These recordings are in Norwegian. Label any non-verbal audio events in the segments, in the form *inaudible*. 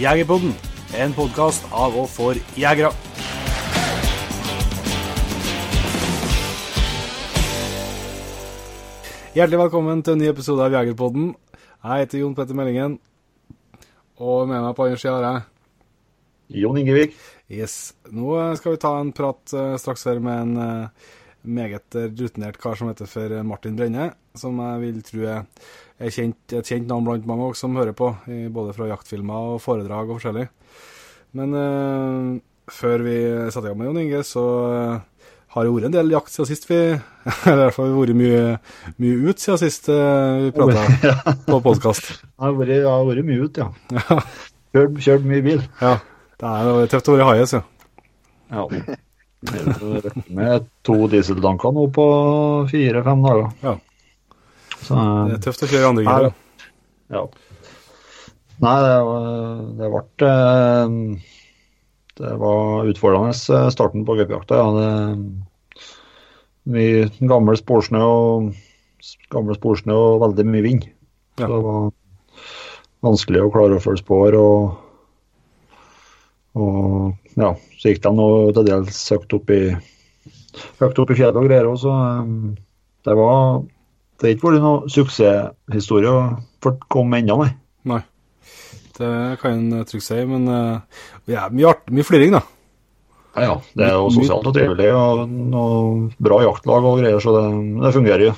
Jegerpodden, en podkast av og for jegere. Hjertelig velkommen til en ny episode av Jegerpodden. Jeg heter Jon Petter Meldingen, og med meg på andre sida har jeg Jon Ingevik. Yes. Nå skal vi ta en prat uh, straks her med en uh, meget rutinert kar som heter for Martin Brenne, som jeg vil tro er kjent, et kjent navn blant mange også, som hører på, både fra jaktfilmer og foredrag og forskjellig. Men uh, før vi setter i gang med Jon Inge, så har det vært en del jakt siden sist vi *laughs* Eller i hvert fall vært mye, mye ut siden sist vi prata ja. på podkast. *laughs* Jeg det har vært mye ut, ja. Kjørt, kjørt mye bil. Ja. Det er tøft å være haies, ja. Ja. Med to dieseltanker nå på fire-fem dager. Ja. Så, Det er tøft å kjøre andre gir. ja. Nei, det, det ble eh, Det var utfordrende eh, starten på gaupejakta. Ja. Mye gammel sporsnø og, gammel sporsnø og veldig mye vind. Ja. Så det var vanskelig å klare å følge spor. og og ja, så gikk de nå til dels høyt opp i høyt opp i fjellet og greier. òg, så um, det var Det har ikke vært noen suksesshistorie å komme ennå, nei. Nei. Det kan en trygt si, men uh, ja, mye, art, mye fliring, da. Ja, ja. Det er jo sosialt og trivelig og noe bra jaktlag og greier, så det, det fungerer jo.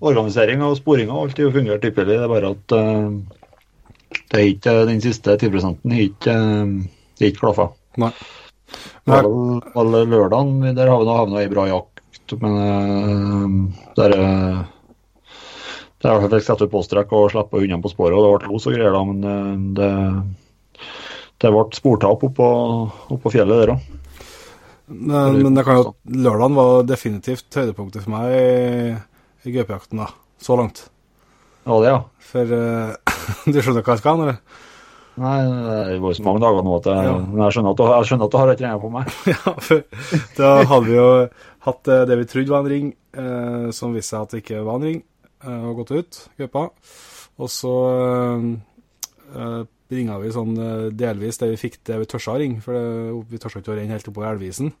Organisering og sporing og alt fungert ypperlig. Det er bare at uh, det er ikke den siste 10 har ikke, er ikke klaffa. Nei. Det var vel- vel lørdagen, der har vi nå havna i bra jakt, men uh, der uh, der fikk sette ut påstrekk og slippe hundene på sporet, og det ble los og greier, da, men uh, det, det ble sportap oppå, oppå fjellet der òg. Men, men det kan jo, lørdagen var definitivt høydepunktet for meg i, i gaupejakten, da. Så langt. Ja, det, ja. For uh, *laughs* du skjønner hva jeg skal, eller? Nei, det går så mange dager nå at jeg, Ja. men jeg skjønner at du, jeg skjønner at du har et regnet på meg. *laughs* ja, for da hadde vi jo hatt eh, det vi trodde var en ring, eh, som viste seg at det ikke var en ring, eh, og gått ut, gruppa. Og så eh, eh, ringa vi sånn eh, delvis det vi fikk det vi tørsa å ringe, for det, vi tørsa ikke å renne helt oppover elvisen.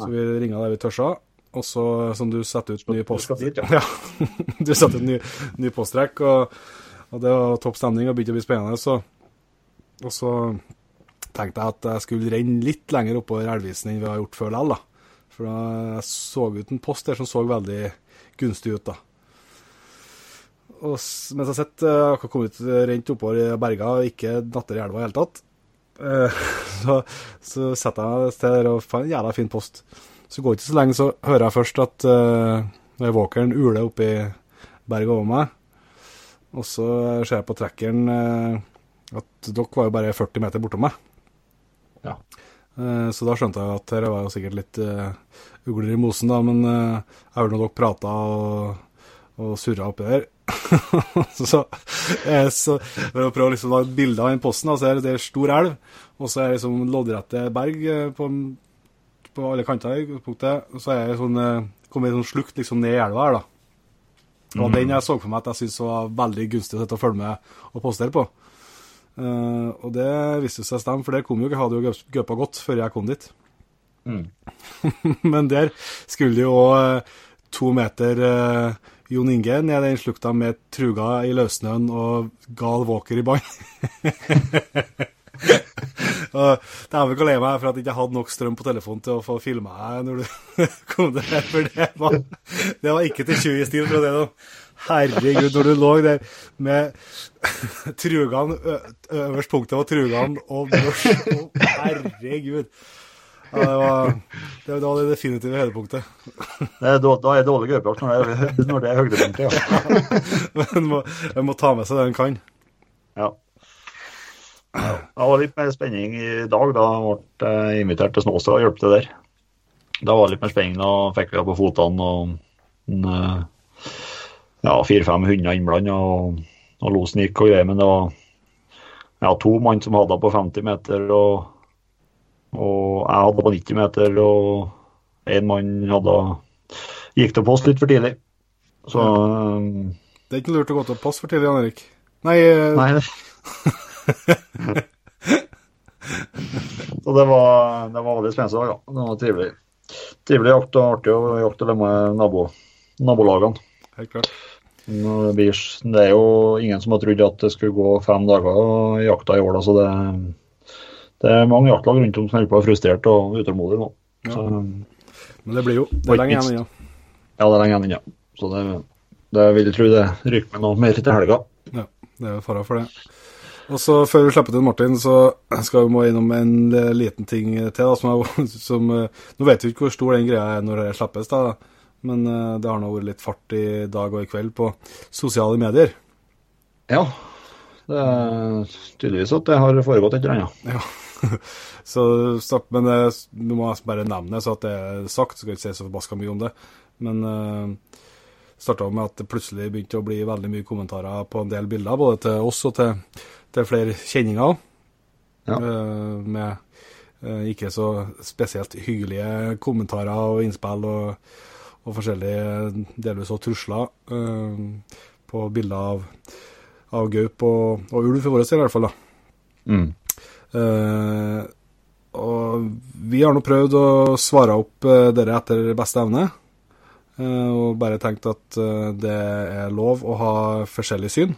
Så vi ringa det vi tørsa, og så som du setter ut ny post... dit, ja. *laughs* du setter ut ny, ny postrekk, og, og det var topp stemning og begynte å bli spennende. Så, og så tenkte jeg at jeg skulle renne litt lenger oppover elvisen enn vi har gjort før likevel, da. For da jeg så ut en post der som så veldig gunstig ut, da. Og mens jeg sitter uh, akkurat kommet eh, rent oppover i berga og ikke datter i elva i det hele tatt, eh, *laughs* så, så setter jeg meg et sted der og får en jævla fin post. Så går det ikke så lenge, så hører jeg først at uh, walkeren uler oppi berget over meg. Og så ser jeg på trackeren eh, at dere var jo bare 40 meter bortom meg. Ja. Eh, Så da skjønte jeg at dere var jo sikkert litt uh, ugler i mosen, da, men uh, jeg hørte dere prata og, og surra oppi der. *laughs* så, så, for å prøve liksom å lage et bilde av den posten, da, så er det en stor elv, og så er det liksom loddrette berg på, på alle kanter Punktet. Og så er det sånn, kommer det sånn slukt liksom ned i elva her, da. Det var den jeg så for meg at jeg syntes var veldig gunstig å følge med og postere på. Eh, og det viste seg stemme, for det kom jo, ikke, hadde jo gøpa godt før jeg kom dit. Mm. *laughs* Men der skulle jo òg to meter uh, Jon Inge ned den slukta med truga i løssnøen og gal walker i bånn. Dæven kan le meg for at jeg ikke hadde nok strøm på telefonen til å få filma deg når du *laughs* kom der, for det var, det var ikke til 20-stil, for å si det sånn. Herregud, når du lå der med trugene Øverst punktet var trugene og børs og Herregud. Ja, det, var, det var det definitive høydepunktet. Det er, då- da er det dårlig gaupejakt når, det er- når det er høydepunktet, ja. *laughs* Men må, jeg må ta med seg det en kan. ja. Det var litt mer spenning i dag. Da ble jeg invitert til Snåsa og hjalp til der. Da var det litt mer spenning. Da fikk vi henne på fotene og en, ja, fire-fem hunder innblanda, og, og losen gikk og greier. Men det var ja, to mann som hadde på 50 meter, og, og jeg hadde på 90 meter, og en mann hadde gikk til post litt for tidlig. Så eh, Det er ikke lurt å gå til post for tidlig, Jan Erik. Nei, eh, Nei, *laughs* Så det var, det var veldig spennende. Ja. Det var trivelig. Trivelig jakt og artig å jakte med nabo, nabolagene. Helt klart. Det er jo ingen som har trodd at det skulle gå fem dager i jakta i år, da, så det, det er mange jaktlag rundt om som holder på å være frustrert og utålmodige nå. Ja. Så, Men det blir jo Det er lenge igjen ennå. Ja, det er lenge igjen ennå. Så det, det vil jeg tro det ryker med noe mer til helga. Ja, det er jo fare for det. Og så Før vi slipper til Martin, så skal vi må innom en liten ting til. Da, som, er, som Nå vet vi ikke hvor stor den greia er når det slippes, da, men eh, det har nå vært litt fart i dag og i kveld på sosiale medier. Ja, det er tydeligvis at det har foregått et eller annet. Ja. *laughs* så, men vi må bare nevne det, så at det er sagt. Skal ikke si så forbaska mye om det. Men uh, starta med at det plutselig begynte å bli veldig mye kommentarer på en del bilder, både til oss og til, til flere kjenninger. Ja. Uh, med uh, ikke så spesielt hyggelige kommentarer og innspill og, og forskjellige delvis også trusler uh, på bilder av, av gaup og, og ulv, for vår del i hvert fall. da. Mm. og vi har nå prøvd å svare opp dere etter beste evne. Eh, og bare tenkt at eh, det er lov å ha forskjellig syn,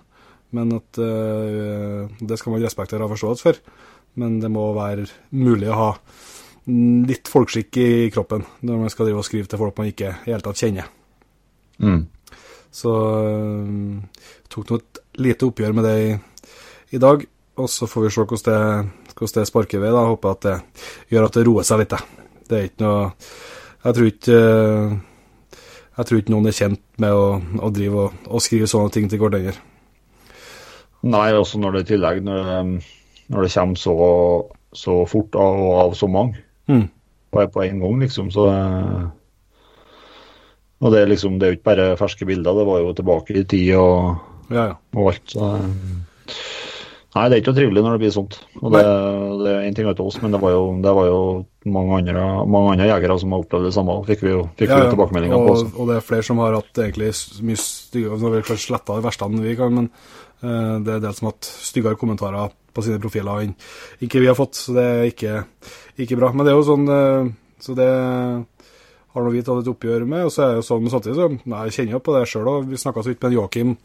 men at eh, det skal man respektere og ha forståelse for. Men det må være mulig å ha litt folkeskikk i kroppen når man skal drive og skrive til folk man ikke i hele tatt kjenner. Mm. Så jeg tok nå et lite oppgjør med det i, i, dag, og så får vi se hvordan det, hvordan det sparker ved. Jeg Håper at det gjør at det roer seg litt. Det er ikke noe Jeg tror ikke jeg tror ikke noen er kjent med å, å drive og, og, skrive sånne ting til hverandre. Nei, også når det i tillegg når, når, det kommer så, så fort av, av så mange mm. på, på en gang, liksom, så Og det er liksom, det er jo ikke bare ferske bilder, det var jo tilbake i tid og, ja, ja. og alt. så Nei, det er ikke trivelig når det blir sånt. Og det, det er en ting til oss, men det var jo, det var jo mange, andre, mange, andre, jegere som har opplevd det samme. Fikk vi jo, fikk ja, vi tilbakemeldinger og, på. Også. Og det er flere som har hatt egentlig mye styggere Nå har vi kanskje sletta de verste vi kan, men uh, det er del som har hatt styggere kommentarer på sine profiler enn ikke vi har fått. Så det er ikke, ikke bra. Men det er jo sånn uh, Så det har vi tatt et oppgjør med. Og så er det jo sånn samtidig så nei, jeg kjenner jo på det sjøl òg. Vi snakka så vidt med Joakim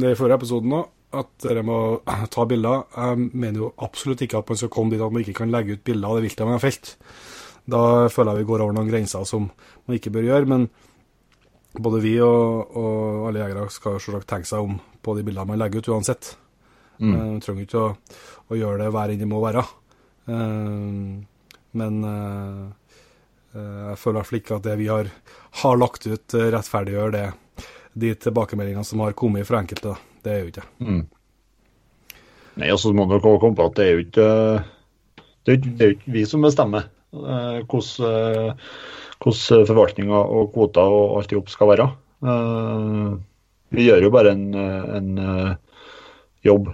i forrige episoden òg at dere må *clears throat* ta bilder. Jeg mener jo absolutt ikke at man skal komme dit at man ikke kan legge ut bilder av det viltet man har felt. Da føler jeg vi går over noen grenser som man ikke bør gjøre. Men både vi og, og alle jegere skal selvsagt tenke seg om på de bildene man legger ut, uansett. Mm. Man eh, trenger ikke å, å, gjøre det hver enn det må være. Uh, men uh, jeg føler i hvert fall ikke at det vi har, har lagt ut, rettferdiggjør det, de tilbakemeldingene som har kommet fra enkelte. da. Det er jo ikke mm. Nei, altså må dere komme på at det er jo ikke det er, det er ikke vi som bestemmer eh, hvordan, eh, hvordan forvaltninga og kvoter og alt i skal være. Eh, vi gjør jo bare en, en jobb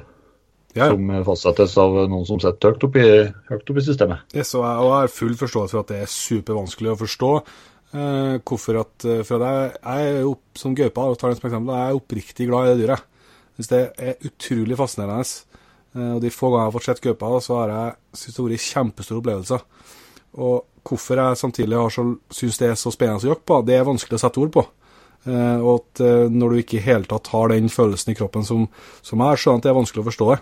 ja. som fastsettes av noen som sitter høyt oppe i, opp i systemet. Yes, og jeg har full forståelse for at det er supervanskelig å forstå. Eh, hvorfor at, for jeg, jeg er jo som gaupa, og tar den som eksempel, jeg er oppriktig glad i det dyret Hvis det er utrolig fascinerende. Eh, og De få ganger jeg har fått sett gaupa, så har jeg syntes det har vært kjempestore opplevelser. Og hvorfor jeg samtidig har så, synes det er så spennende å jakte på, det er vanskelig å sette ord på. Eh, og at eh, når du ikke i hele tatt har den følelsen i kroppen som, som jeg har, skjønner at det er vanskelig å forstå det.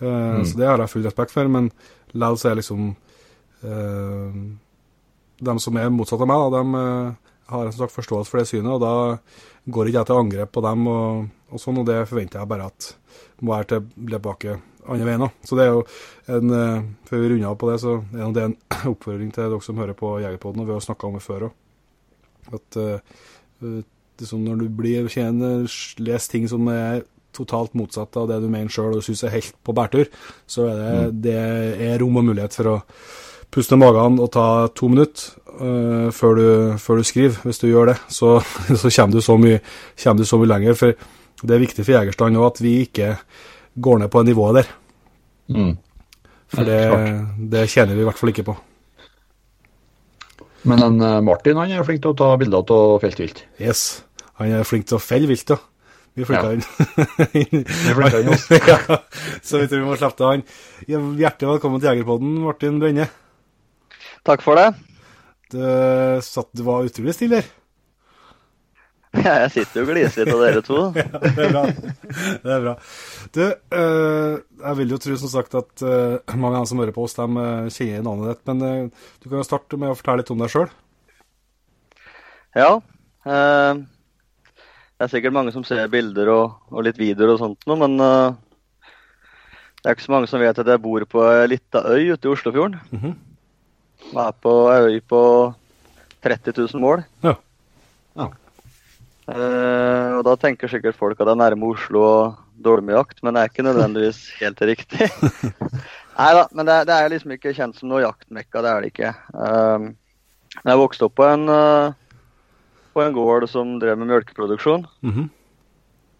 Mm. Så det har jeg full respekt for. Men likevel så er liksom uh, De som er motsatt av meg, da, de har som sagt forståelse for det synet. Og da går ikke jeg til angrep på dem. og og sånn, og det forventer jeg bare at må være tilbake andre veien. Så det er jo en uh, Før vi runder av på det, så er det en *clears throat* oppfordring til dere som hører på Jegerpoden, og vi har snakka om det før òg, at uh, liksom når du blir kjenner, leser ting som er totalt motsatt av det du mener sjøl og syns er helt på bærtur, så er det, mm. det er rom og mulighet for å puste magen og ta to minutter uh, før, du, før, du, skriver. Hvis du gjør det, så, *laughs* så kommer, du så mye, kommer du så mye lenger. For det er viktig for Jegerstand òg at vi ikke går ned på det nivået der. Mm. For det, det tjener vi i hvert fall ikke på. Men en eh, Martin han er flink til å ta bilder av feltvilt? Yes, han er flink til å felle vilt, ja. Vi flytta ja. inn. vi flytta enn oss. *laughs* ja, Så vi tror vi må slippe til han. Hjertelig velkommen til Jegerpodden, Martin Brenne. Takk for det. Du, satt, du var utrolig stille her. *laughs* Ja, jeg sitter jo og gliser litt av dere to. *laughs* Ja, det er bra. Det er bra. Du, eh, jeg vil jo tro som sagt at eh, mange av dem som hører på oss, de eh, kjenner navnet ditt. Men du kan jo starte med å fortelle litt om deg sjøl. Ja. Det er sikkert mange som ser bilder og, og litt videoer og sånt noe, men uh, det er ikke så mange som vet at jeg bor på ei lita øy ute i Oslofjorden. Mhm. Jeg er på ei øy på 30 000 mål. Ja. Eh, og da tenker sikkert folk at det er nærme Oslo og dårlig med jakt, men det er ikke nødvendigvis *laughs* helt riktig. *laughs* Nei da, men det, det er liksom ikke kjent som noe jaktmekka, det er det ikke. Men jeg vokste opp på en, eh, på en gård som drev med melkeproduksjon. Mhm.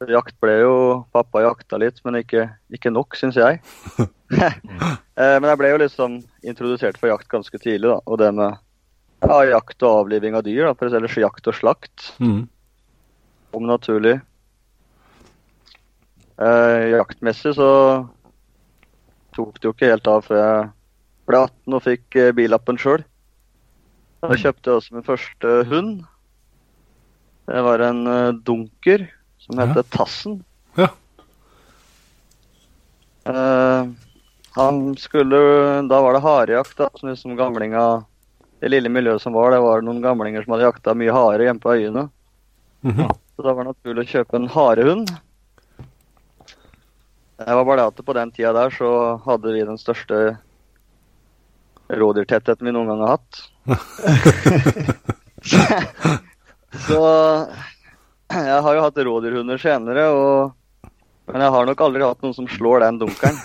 Jakt ble jo Pappa jakta litt, men ikke, ikke nok, syns jeg. *laughs* Eh, men jeg ble jo liksom introdusert for jakt ganske tidlig, da. Og det med ja, jakt og avliving av dyr, da, ellers jakt og slakt Mhm. om naturlig. Eh, jaktmessig så tok det jo ikke helt av før jeg ble 18 og fikk eh, billappen sjøl. Da kjøpte jeg også min første hund. Det var en eh, dunker som Ja. Tassen. Ja. Uh, han skulle Da var det harejakt, som liksom gamlinga Det lille miljøet som var, det var noen gamlinger som hadde jakta mye hare hjemme på øyene. Mhm. Så da var det naturlig å kjøpe en harehund. Det var bare det at på den tida der så hadde vi den største rådyrtettheten vi noen gang har hatt. *laughs* *laughs* så jeg har jo hatt rådyrhunder senere, og, men jeg har nok aldri hatt noen som slår den dunkeren.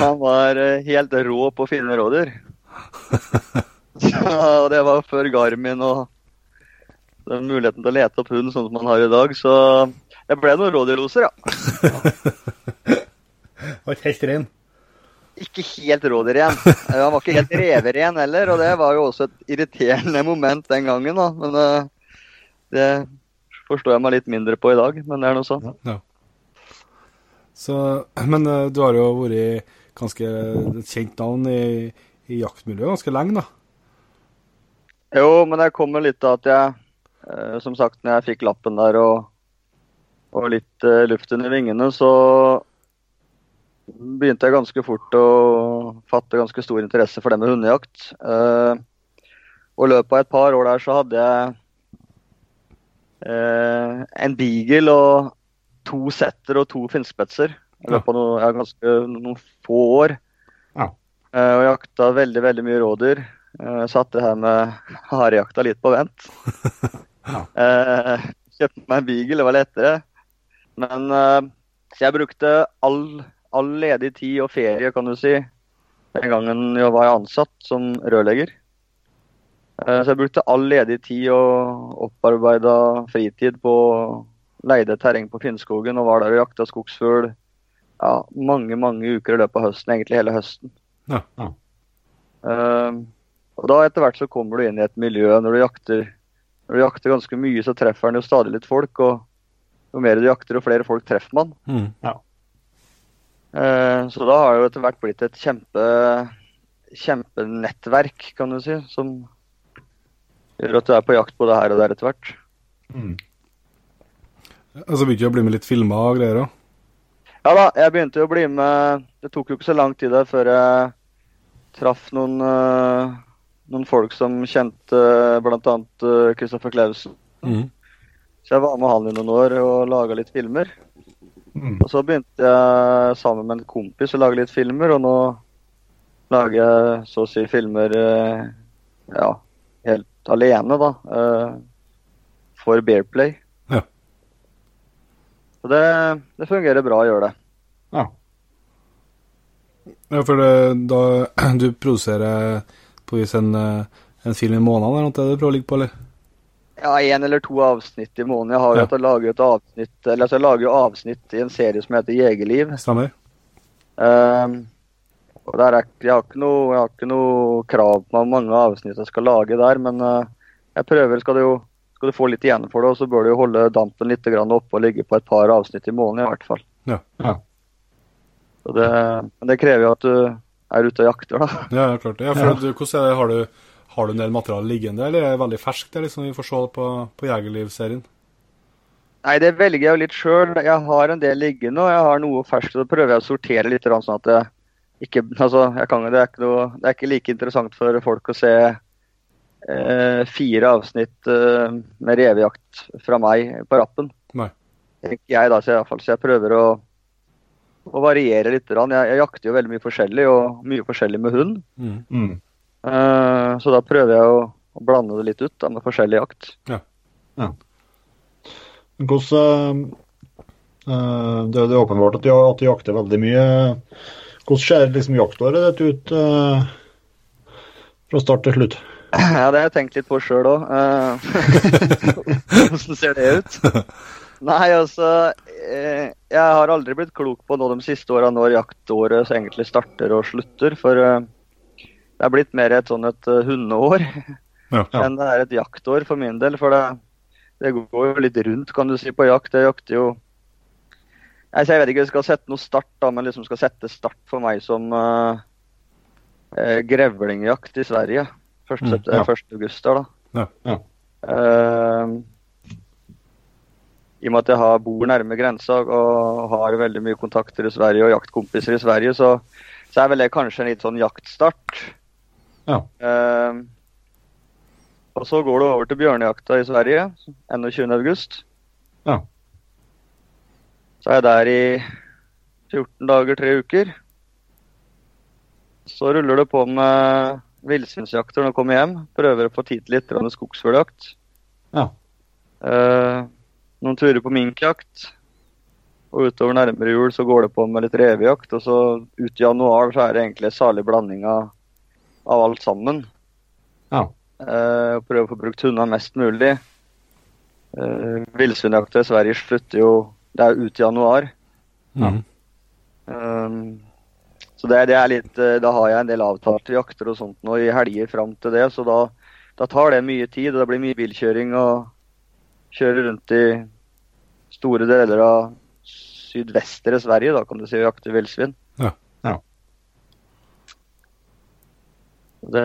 Han var eh, helt rå på å finne rådyr. Ja, og det var før Garmin og den muligheten til å lete opp hund sånn som man har i dag. Så jeg ble noen rådyrloser, ja. *laughs* Var ikke helt ren. Ikke helt rådyrren. Han var ikke helt reveren heller, og det var jo også et irriterende moment den gangen. da. Men uh, det forstår jeg meg litt mindre på i dag, men det er noe sånn. Så, men uh, du har jo vært ganske kjent navn i, i jaktmiljøet ganske lenge, da. Jo, men det kommer litt av at jeg, uh, som sagt, når jeg fikk lappen der og, og litt eh, luft under vingene, så begynte jeg ganske fort å fatte ganske stor interesse for det med hundejakt. Eh, og i løpet av et par år der så hadde jeg eh, en beagle og to setter og to finnspetser. I løpet av noe, ja, ganske, noen få år. Ja. Eh, og jakta veldig, veldig mye rådyr. Satt det her med harejakta litt på vent. *laughs* Ja. Kjøpte meg en beagle, det var lettere. Men så jeg brukte all, all ledig tid og ferie, kan du si, den gangen jeg var ansatt som rørlegger. Eh, så jeg brukte all ledig tid og opparbeida fritid på leide terreng på Finnskogen og var der og jakta skogsfugl ja, mange, mange uker i løpet av høsten, egentlig hele høsten. Ja. Ja. Uh, og da etter hvert så kommer du inn i et miljø når du jakter når du jakter ganske mye, så treffer den jo stadig litt folk. Og jo mer du jakter, jo flere folk treffer man. Mm, Eh, så da har det jo etter hvert blitt et kjempe kjempenettverk, kan du si, som gjør at du er på jakt både her og der etter hvert. Mm. Altså begynte du å bli med litt filmer og greier òg? Ja da, jeg begynte jo å bli med Det tok jo ikke så lang tid der før jeg traff noen, eh, noen folk som kjente bl.a. Kristoffer Clausen. Mm. Så jeg var med han i noen år og laga litt filmer. Mm. Og så begynte jeg sammen med en kompis å lage litt filmer, og nå lager jeg så å si filmer eh, ja, helt alene, da. eh, For Bearplay. Ja. Så det, det fungerer bra å gjøre det. Ja. Ja, for det, da *clears throat* du produserer på vis en, eh, en film i måneden, eller noe det du prøver å ligge på, eller? Ja, én eller to avsnitt i måneden. Jeg har jo Ja. hatt å lage et avsnitt eller altså jeg lager jo avsnitt i en serie som heter Jegerliv. Stemmer? Um, og der er, jeg, har ikke noe, jeg har ikke noe krav på hvor mange avsnitt jeg skal lage der, men uh, jeg prøver. Skal du, jo, skal du få litt igjen for det, og så bør du jo holde dampen litt grann oppe og ligge på et par avsnitt i måneden i hvert fall. Ja. Ja. Så det, men det krever jo at du er ute og jakter, da. Ja, ja klart det. Ja, for du, hvordan er det, har du, har du en del materiale liggende, eller er det veldig ferskt det liksom vi får se på, på Jegerliv-serien? Nei, det velger jeg jo litt sjøl. Jeg har en del liggende, og jeg har noe ferskt. Så prøver jeg å sortere litt, sånn at det ikke Altså, jeg kan, det, er ikke noe, det er ikke like interessant for folk å se eh, fire avsnitt eh, med revejakt fra meg på rappen. Nei. Jeg da, så, i fall, så jeg prøver å, å variere litt. Jeg, jeg, jakter jo veldig mye forskjellig, og mye forskjellig med hund. Mm. Mm. Eh, så da prøver jeg å, å blande det litt ut da, med forskjellig jakt. Men Hvordan eh, Det er åpenbart at de, at de jakter veldig mye. Hvordan ser liksom jaktåret ditt ut eh, fra start til slutt? Ja, det har jeg tenkt litt på sjøl òg. *laughs* Hvordan ser det ut? Nei, altså eh, Jeg har aldri blitt klok på nå de siste åra når jaktåret egentlig starter og slutter. For det er blitt mer et sånn et uh, hundeår Ja. *laughs* enn det er et jaktår for min del. For det, det går jo litt rundt, kan du si, på jakt. Jeg jakter jo Nei, Jeg vet ikke om jeg skal sette noe start, da, men liksom skal sette start for meg som uh, eh, grevlingjakt i Sverige. 1. Mm, ja. 1. august der, da. Ja. Ja. Eh, I og med at jeg har, bor nærme grensa og har veldig mye kontakter i Sverige og jaktkompiser i Sverige, så, så er vel det kanskje en litt sånn jaktstart. Ja. Eh, og så går det over til bjørnejakta i Sverige 21. august. Ja. Så er jeg der i 14 dager, tre uker. Så ruller det på med villsvinsjakter når jeg kommer hjem. Prøver å få tid til litt skogsfugljakt. Ja. Eh, noen turer på minkjakt. Og utover nærmere jul så går det på med litt revejakt. Og så ut i januar så er det egentlig en salig blanding av, av alt sammen. Ja. Uh, prøve å få brukt hundene mest mulig. Uh, Villsvinjakta i Sverige slutter jo Det er ute i januar. Mm. Um, så det, det er litt eh, Da har jeg en del avtalte jakter og sånt nå i helger fram til det, så da, da tar det mye tid. og Det blir mye bilkjøring og kjøre rundt i store deler av sydvestre Sverige, da kan du si, og jakte villsvin. Ja. Ja. Det,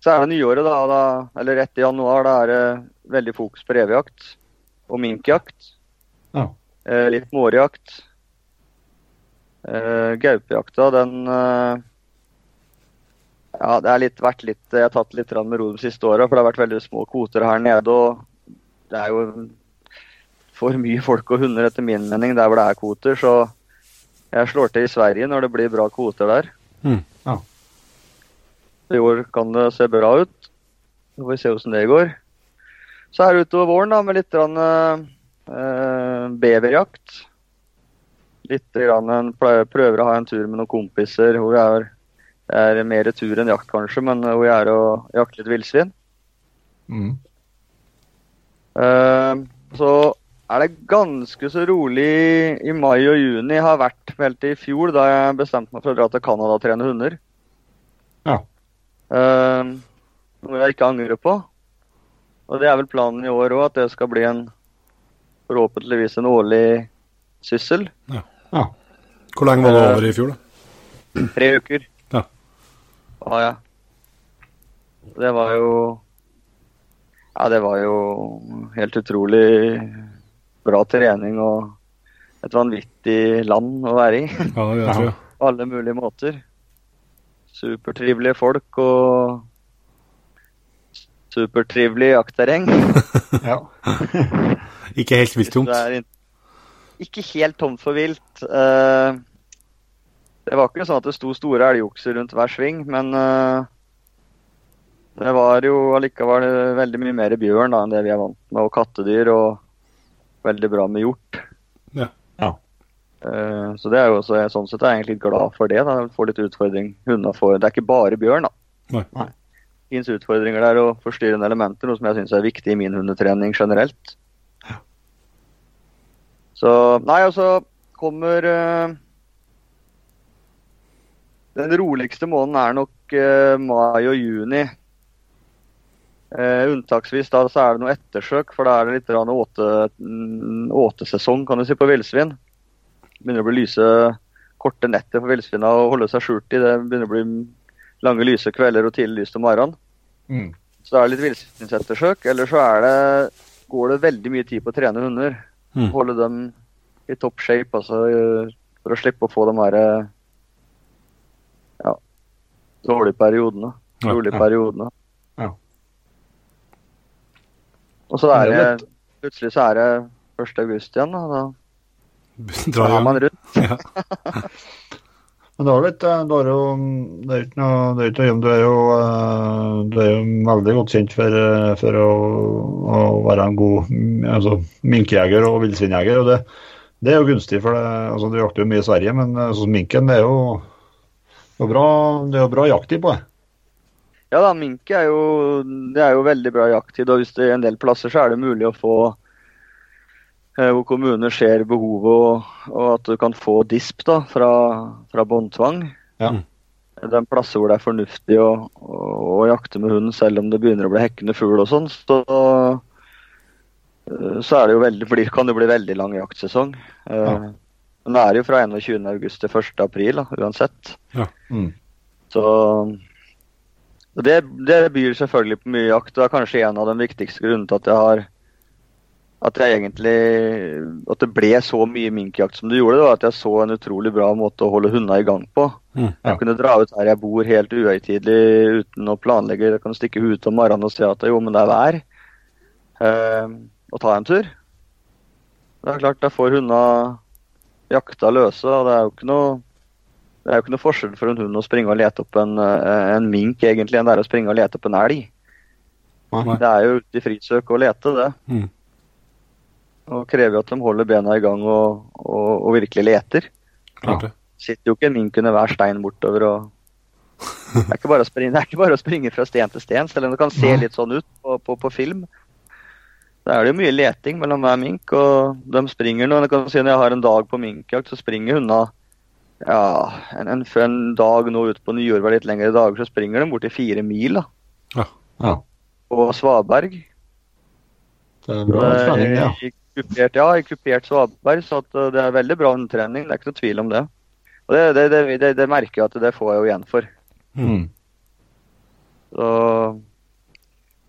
så er det nyåret, da, da, eller etter januar, da er det veldig fokus på revejakt og minkjakt. Ja. Eh, litt mårjakt. Eh, gaupejakta, den eh, Ja, det er litt, vært litt Jeg har tatt litt med ro de siste åra, for det har vært veldig små kvoter her nede. Og det er jo for mye folk og hunder, etter min mening, der hvor det er kvoter. Så jeg slår til i Sverige når det blir bra kvoter der. Mm. Ja. I år kan det se bra ut. Så får vi se hvordan det går. Så er det utover våren da, med litt grann, eh, beverjakt. Litt grann en, prøver å ha en tur med noen kompiser hvor det er, er mer tur enn jakt kanskje, men hvor jeg er og jakter litt villsvin. Mm. Eh, så er det ganske så rolig i mai og juni. Jeg har vært helt i fjor, da jeg bestemte meg for å dra til Canada og trene hunder. Ja. Eh, noe jeg ikke angrer på. Og det er vel planen i år òg, at det skal bli en forhåpentligvis en årlig syssel. Ja. Hvor lenge var det over i fjor, da? Tre uker. Ja. Ja, ja. Det var jo Ja, det var jo helt utrolig bra trening og et vanvittig land å være i. Ja, det tror jeg. *laughs* På alle mulige måter. Supertrivelige folk og supertrivelig jaktterreng. *laughs* ja. *laughs* Ikke helt vilt tomt. Det in- ikke helt tomt for vilt. Eh, det var ikke sånn at det sto store elgokser rundt hver sving, men eh, det var jo allikevel veldig mye mer bjørn da, enn det vi er vant med, og kattedyr, og veldig bra med hjort. Eh, så det er jo også, sånn sett er jeg egentlig litt glad for det. da, Får litt utfordring. Hundene får, det er ikke bare bjørn, da. Nei. Nei. Det finnes utfordringer der og forstyrrende elementer, noe som jeg syns er viktig i min hundetrening generelt. Så Nei, og så kommer eh, Den roligste måneden er nok eh, mai og juni. Eh, unntaksvis da så er det noe ettersøk, for da er det litt åte, mm, åtesesong kan du si, på villsvin. Begynner å bli lyse korte netter for villsvina å holde seg skjult i. Det begynner å bli lange lyse kvelder og tidlig lyst om morgenen. Mm. Så det er litt villsvinsettersøk. Eller så det, går det veldig mye tid på å trene hunder. Mm. Holde dem i topp shape, altså for å slippe å få de her ja, dårlige periodene. Ja, Rolige ja. periodene. Ja. Og så er Det plutselig så er det 1. august igjen. Da, *laughs* *laughs* da Dra er man rundt. Men det er litt, Det er jo, det er ikke noe, det er ikke noe om du er jo, det er jo veldig godt kjent for, eh, for å, å være en god altså, minkjeger og villsvinjeger. og det, det er jo gunstig, for det, altså, du jakter jo mye i Sverige, men eh, sånn minken det er jo, det er bra, det er bra jakttid på det. Ja da, mink er jo, det er jo veldig bra jakttid. Og hvis det er en del plasser så er det mulig å få eh, hvor kommuner ser behovet og, og at du kan få disp da, fra, fra båndtvang. Ja. Mm. Det er en plass hvor det er fornuftig å, å, å jakte med hund selv om det begynner å bli hekkende fugl og sånn. Så, eh, så er det jo veldig, det kan det bli veldig lang jaktsesong. Eh, Ja. Men det er jo fra 21. august til 1. april Ja. uansett. Mm. Så det, det byr selvfølgelig på mye jakt. Det er kanskje en av de viktigste grunnene til at jeg har at jeg egentlig at det ble så mye minkjakt som det gjorde. Det var at jeg så en utrolig bra måte å holde hundene i gang på. Mm. Jeg kunne dra ut her jeg bor helt uhøytidelig uten å planlegge. Jeg kan stikke ut om morgenen og se at jo, men det er vær. Eh, og ta en tur. Det er klart, jeg får hundene jakta løse. og det er jo ikke noe det er jo ikke noe forskjell for en hund å springe og lete opp en, eh, en mink egentlig enn det er å springe og lete opp en elg. Nei. Det er jo ute i frisøk å lete, det. Mm. Og krever at de holder bena i gang og, og, og virkelig leter. Klart det. Sitter jo ikke en mink under hver stein bortover og det er, ikke bare å springe, det er ikke bare å springe fra sten til sten, selv om det kan se litt sånn ut på, på, på film. Da er det jo mye leting mellom hver mink, og de springer nå. Jeg kan si Når jeg har en dag på minkjakt, så springer hundene ja, en, en, en dag nå ute på nyår var litt lengre dager, så springer de borti fire mil da, Ja, Ja. på svaberg. det er bra trening, ja. I kupert, ja, i kupert svaberg, så uh, det er veldig bra trening. Det er ikke noe tvil om det. Og det, det, det, det, merker jeg at det får jeg jo igjen for. Mm. Så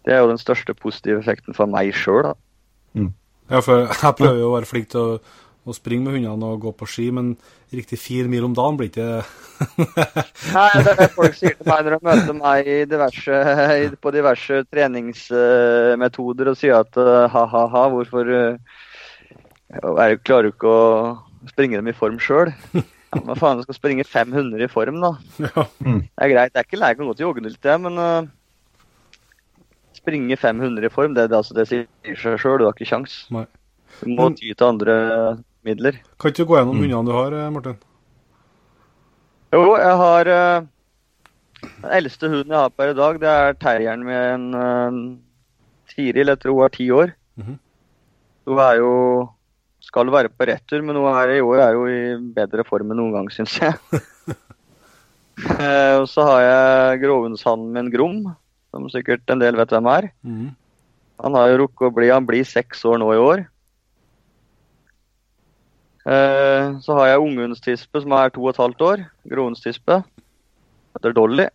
det er jo den største positive effekten for meg sjøl, da. Ja, for jeg prøver jo å være flink til å, å springe med hundene og gå på ski, men riktig fire mil om dagen blir ikke Nei, det er det folk sier til meg når de møter meg i diverse, på diverse treningsmetoder og sier at uh, ha-ha-ha, hvorfor Jeg er, klarer du ikke å springe dem i form sjøl? Ja, men faen, du skal springe 500 i form, da. Ja. Det er greit. Det er ikke lei, jeg å gå til joggenytt, det, men uh, springe 500 i form, det, det, altså, det sier seg sjøl. Du har ikke kjangs. Du må ty til andre midler. Kan ikke du gå gjennom hundene du har, eh, Martin? Jo, jeg har eh, Den eldste hunden jeg har per i dag, det er terrieren med en uh, Tiril. Jeg tror hun er ti år. Mhm. Hun er jo skal være på retur, men hun er i år er jo i bedre form enn noen gang, syns jeg. *laughs* Eh, og så har jeg grovhundshannen med en grom, som sikkert en del vet hvem er. Mhm. Han har jo rukket å bli Han blir seks år nå i år. Eh, så har jeg unghundstispe som er to og et halvt år. Gråhundstispe. Heter Dolly.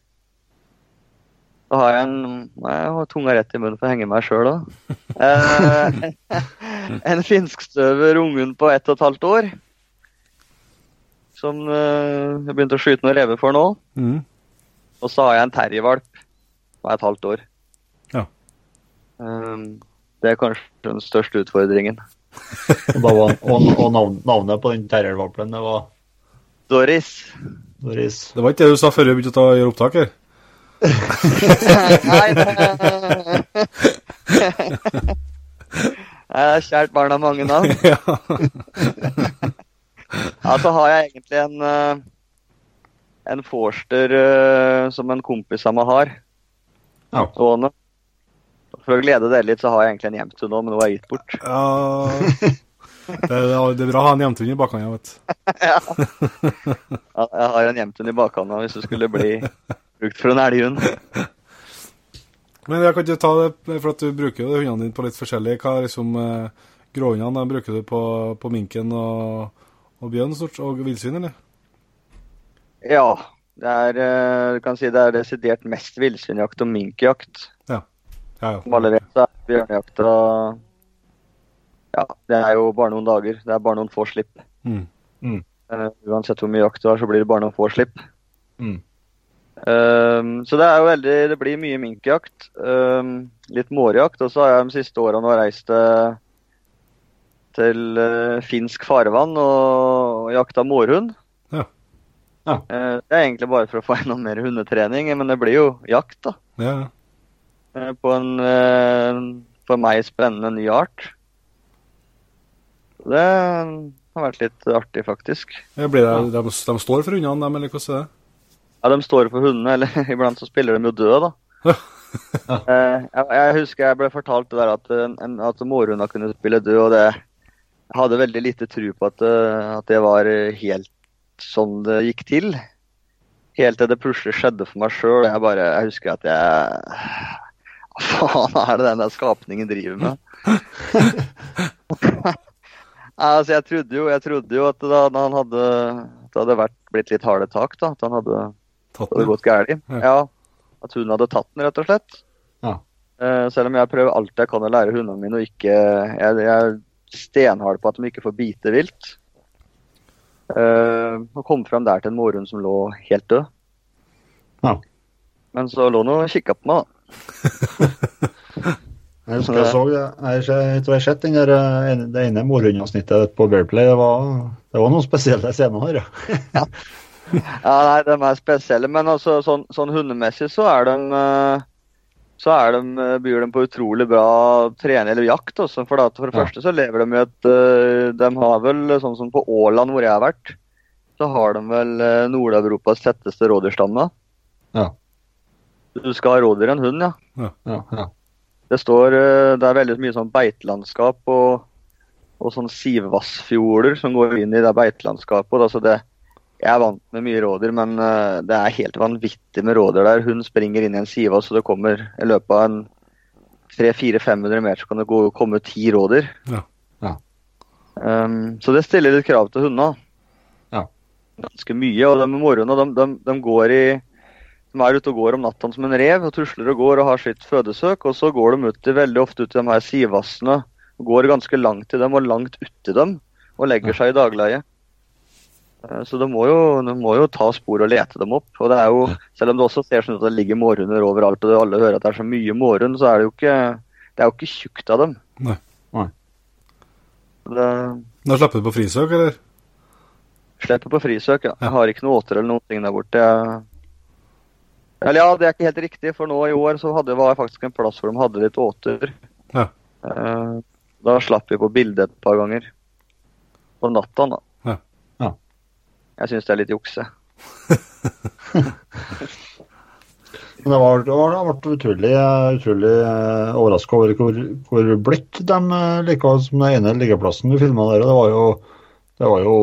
Så har jeg en Nei, jeg har tunga rett i munnen for å henge meg sjøl, da. Eh, *laughs* en finskstøver unghund på ett og et halvt år. Som eh, jeg begynte å skyte noen rever for nå. Mm. Og så har jeg en terriervalp som er et halvt år. Ja. Det er kanskje den største utfordringen. Og, da var, og, og navnet på den terriervalpen, det var Doris. Doris. Det var ikke det du sa før vi begynte å ta- gjøre opptak her? Nei, det Jeg har kjært barn av mange navn. ja. Ja, så har jeg egentlig en eh, en forster eh, som en kompis av meg har. Ja. Gående. For å glede dere litt, så har jeg egentlig en hjemtun nå, men hun er gitt bort. ja. Det, er, det er bra å ha en hjemtun i bakhånda, vet du. *laughs* Ja, jeg har en hjemtun i bakhånda hvis det skulle bli brukt for en elghund. Men jeg kan ikke ta det, for at du bruker jo hundene dine på litt forskjellig. Hva er liksom eh, Gråhundene de bruker du på, på minken og, og bjørn stort, og villsvin, eller? Ja. Det er, eh, du kan si det er desidert mest villsvinjakt og minkjakt. Ja, ja. Som alle så er bjørnejakta Ja, det er jo bare noen dager. Det er bare noen få slipp. Mm. Eh, uansett hvor mye jakt du har, så blir det bare noen få slipp. Mm. Um, så det er jo veldig Det blir mye minkjakt. Um, litt mårjakt. Og så har jeg de siste åra nå reist eh, til uh, finsk farvann og jakta mårhund. Ja. Ja. Uh, det er egentlig bare for å få *laughs* enda mer hundetrening, men det blir jo jakt, da. Ja, Eh, på en eh, for meg spennende ny art. Det har vært litt artig, faktisk. ja. Blir det, de, de står for hundene, dem, eller hvordan er det? Ja, de står for hundene, eller *laughs* iblant så spiller de jo død, da. *laughs* Eh, jeg, jeg husker jeg ble fortalt det der at, at mårhunder kunne spille død, og det Jeg hadde veldig lite tro på at, eh, at det var helt sånn det gikk til. Helt til det plutselig skjedde for meg sjøl. Jeg bare Jeg husker at jeg Hva faen er det den der skapningen driver med? *laughs* Altså, jeg trodde jo, jeg trodde jo at da, da han hadde det hadde vært, blitt litt harde tak. da, At han hadde hadde gått galt. Ja. Ja, at hun hadde tatt den, rett og slett. Ja. Uh, selv om jeg prøver alt jeg kan å lære hundene mine å ikke Jeg, jeg er stenhard på at de ikke får bite vilt. Uh, og kom frem der til en mårhund som lå helt død. Ja. Men så lå han og kikka på meg, da. *laughs* Jeg husker jeg så det. Jeg, jeg tror jeg har sett eh, det ene morhundavsnittet på Bearplay. Det var, det var noen spesielle scener her, *laughs* ja. Ja, nei, de er spesielle, men altså, sånn, sånn hundemessig så er de eh, så er de, eh, byr de på utrolig bra trening eller jakt. Også, for, at for det første så lever de i et De har vel, sånn som på Åland, hvor jeg har vært, så har de vel Nord-Europas tetteste rådyrstamme. Ja. Du skal ha rådyr enn en hund, ja. ja, ja. Det står eh, Det er veldig mye sånn beitelandskap og, og sånn sivvassfjorder som går inn i det beitelandskapet. Altså det, jeg er vant med mye rådyr, men eh, det er helt vanvittig med rådyr der. Hun springer inn i en sivass, og det kommer i løpet av en 300-400-500 meter så kan det gå, komme ti rådyr. Ja. Ja. Um, så det stiller litt krav til hundene. Ja. Ganske mye. Og de morgenene, de, de, de går i de er ute og går om natta som en rev og tusler og går og har sitt fødesøk. Og så går de ut veldig ofte ut i de her sivassene. Går ganske langt i dem og langt uti dem og legger seg i dagleie. Eh, Så de må, jo, de må jo ta spor og lete dem opp. Og det er jo, Selv om det også ser sånn ut at det ligger mårhunder overalt, og alle hører at det er så mye mårhund, så er det jo ikke det er jo ikke tjukt av dem. Nei. Nei. Det Da slipper du på frisøk, eller? slipper på frisøk, ja. Ja. Jeg har ikke noe åter eller noen ting der borte. Jeg... Eller ja, det er ikke helt riktig, for nå i år så hadde, var jeg faktisk en plass hvor de hadde litt åter. Ja. Eh, Da slapp vi på bildet et par ganger. På natta, da. Ja. Ja. Jeg syns det er litt jukse. *laughs* Men det var, det var, det ble utrolig, utrolig overraska over hvor, hvor blidt de lika som den ene liggeplassen du filma der. Det var jo, det var jo,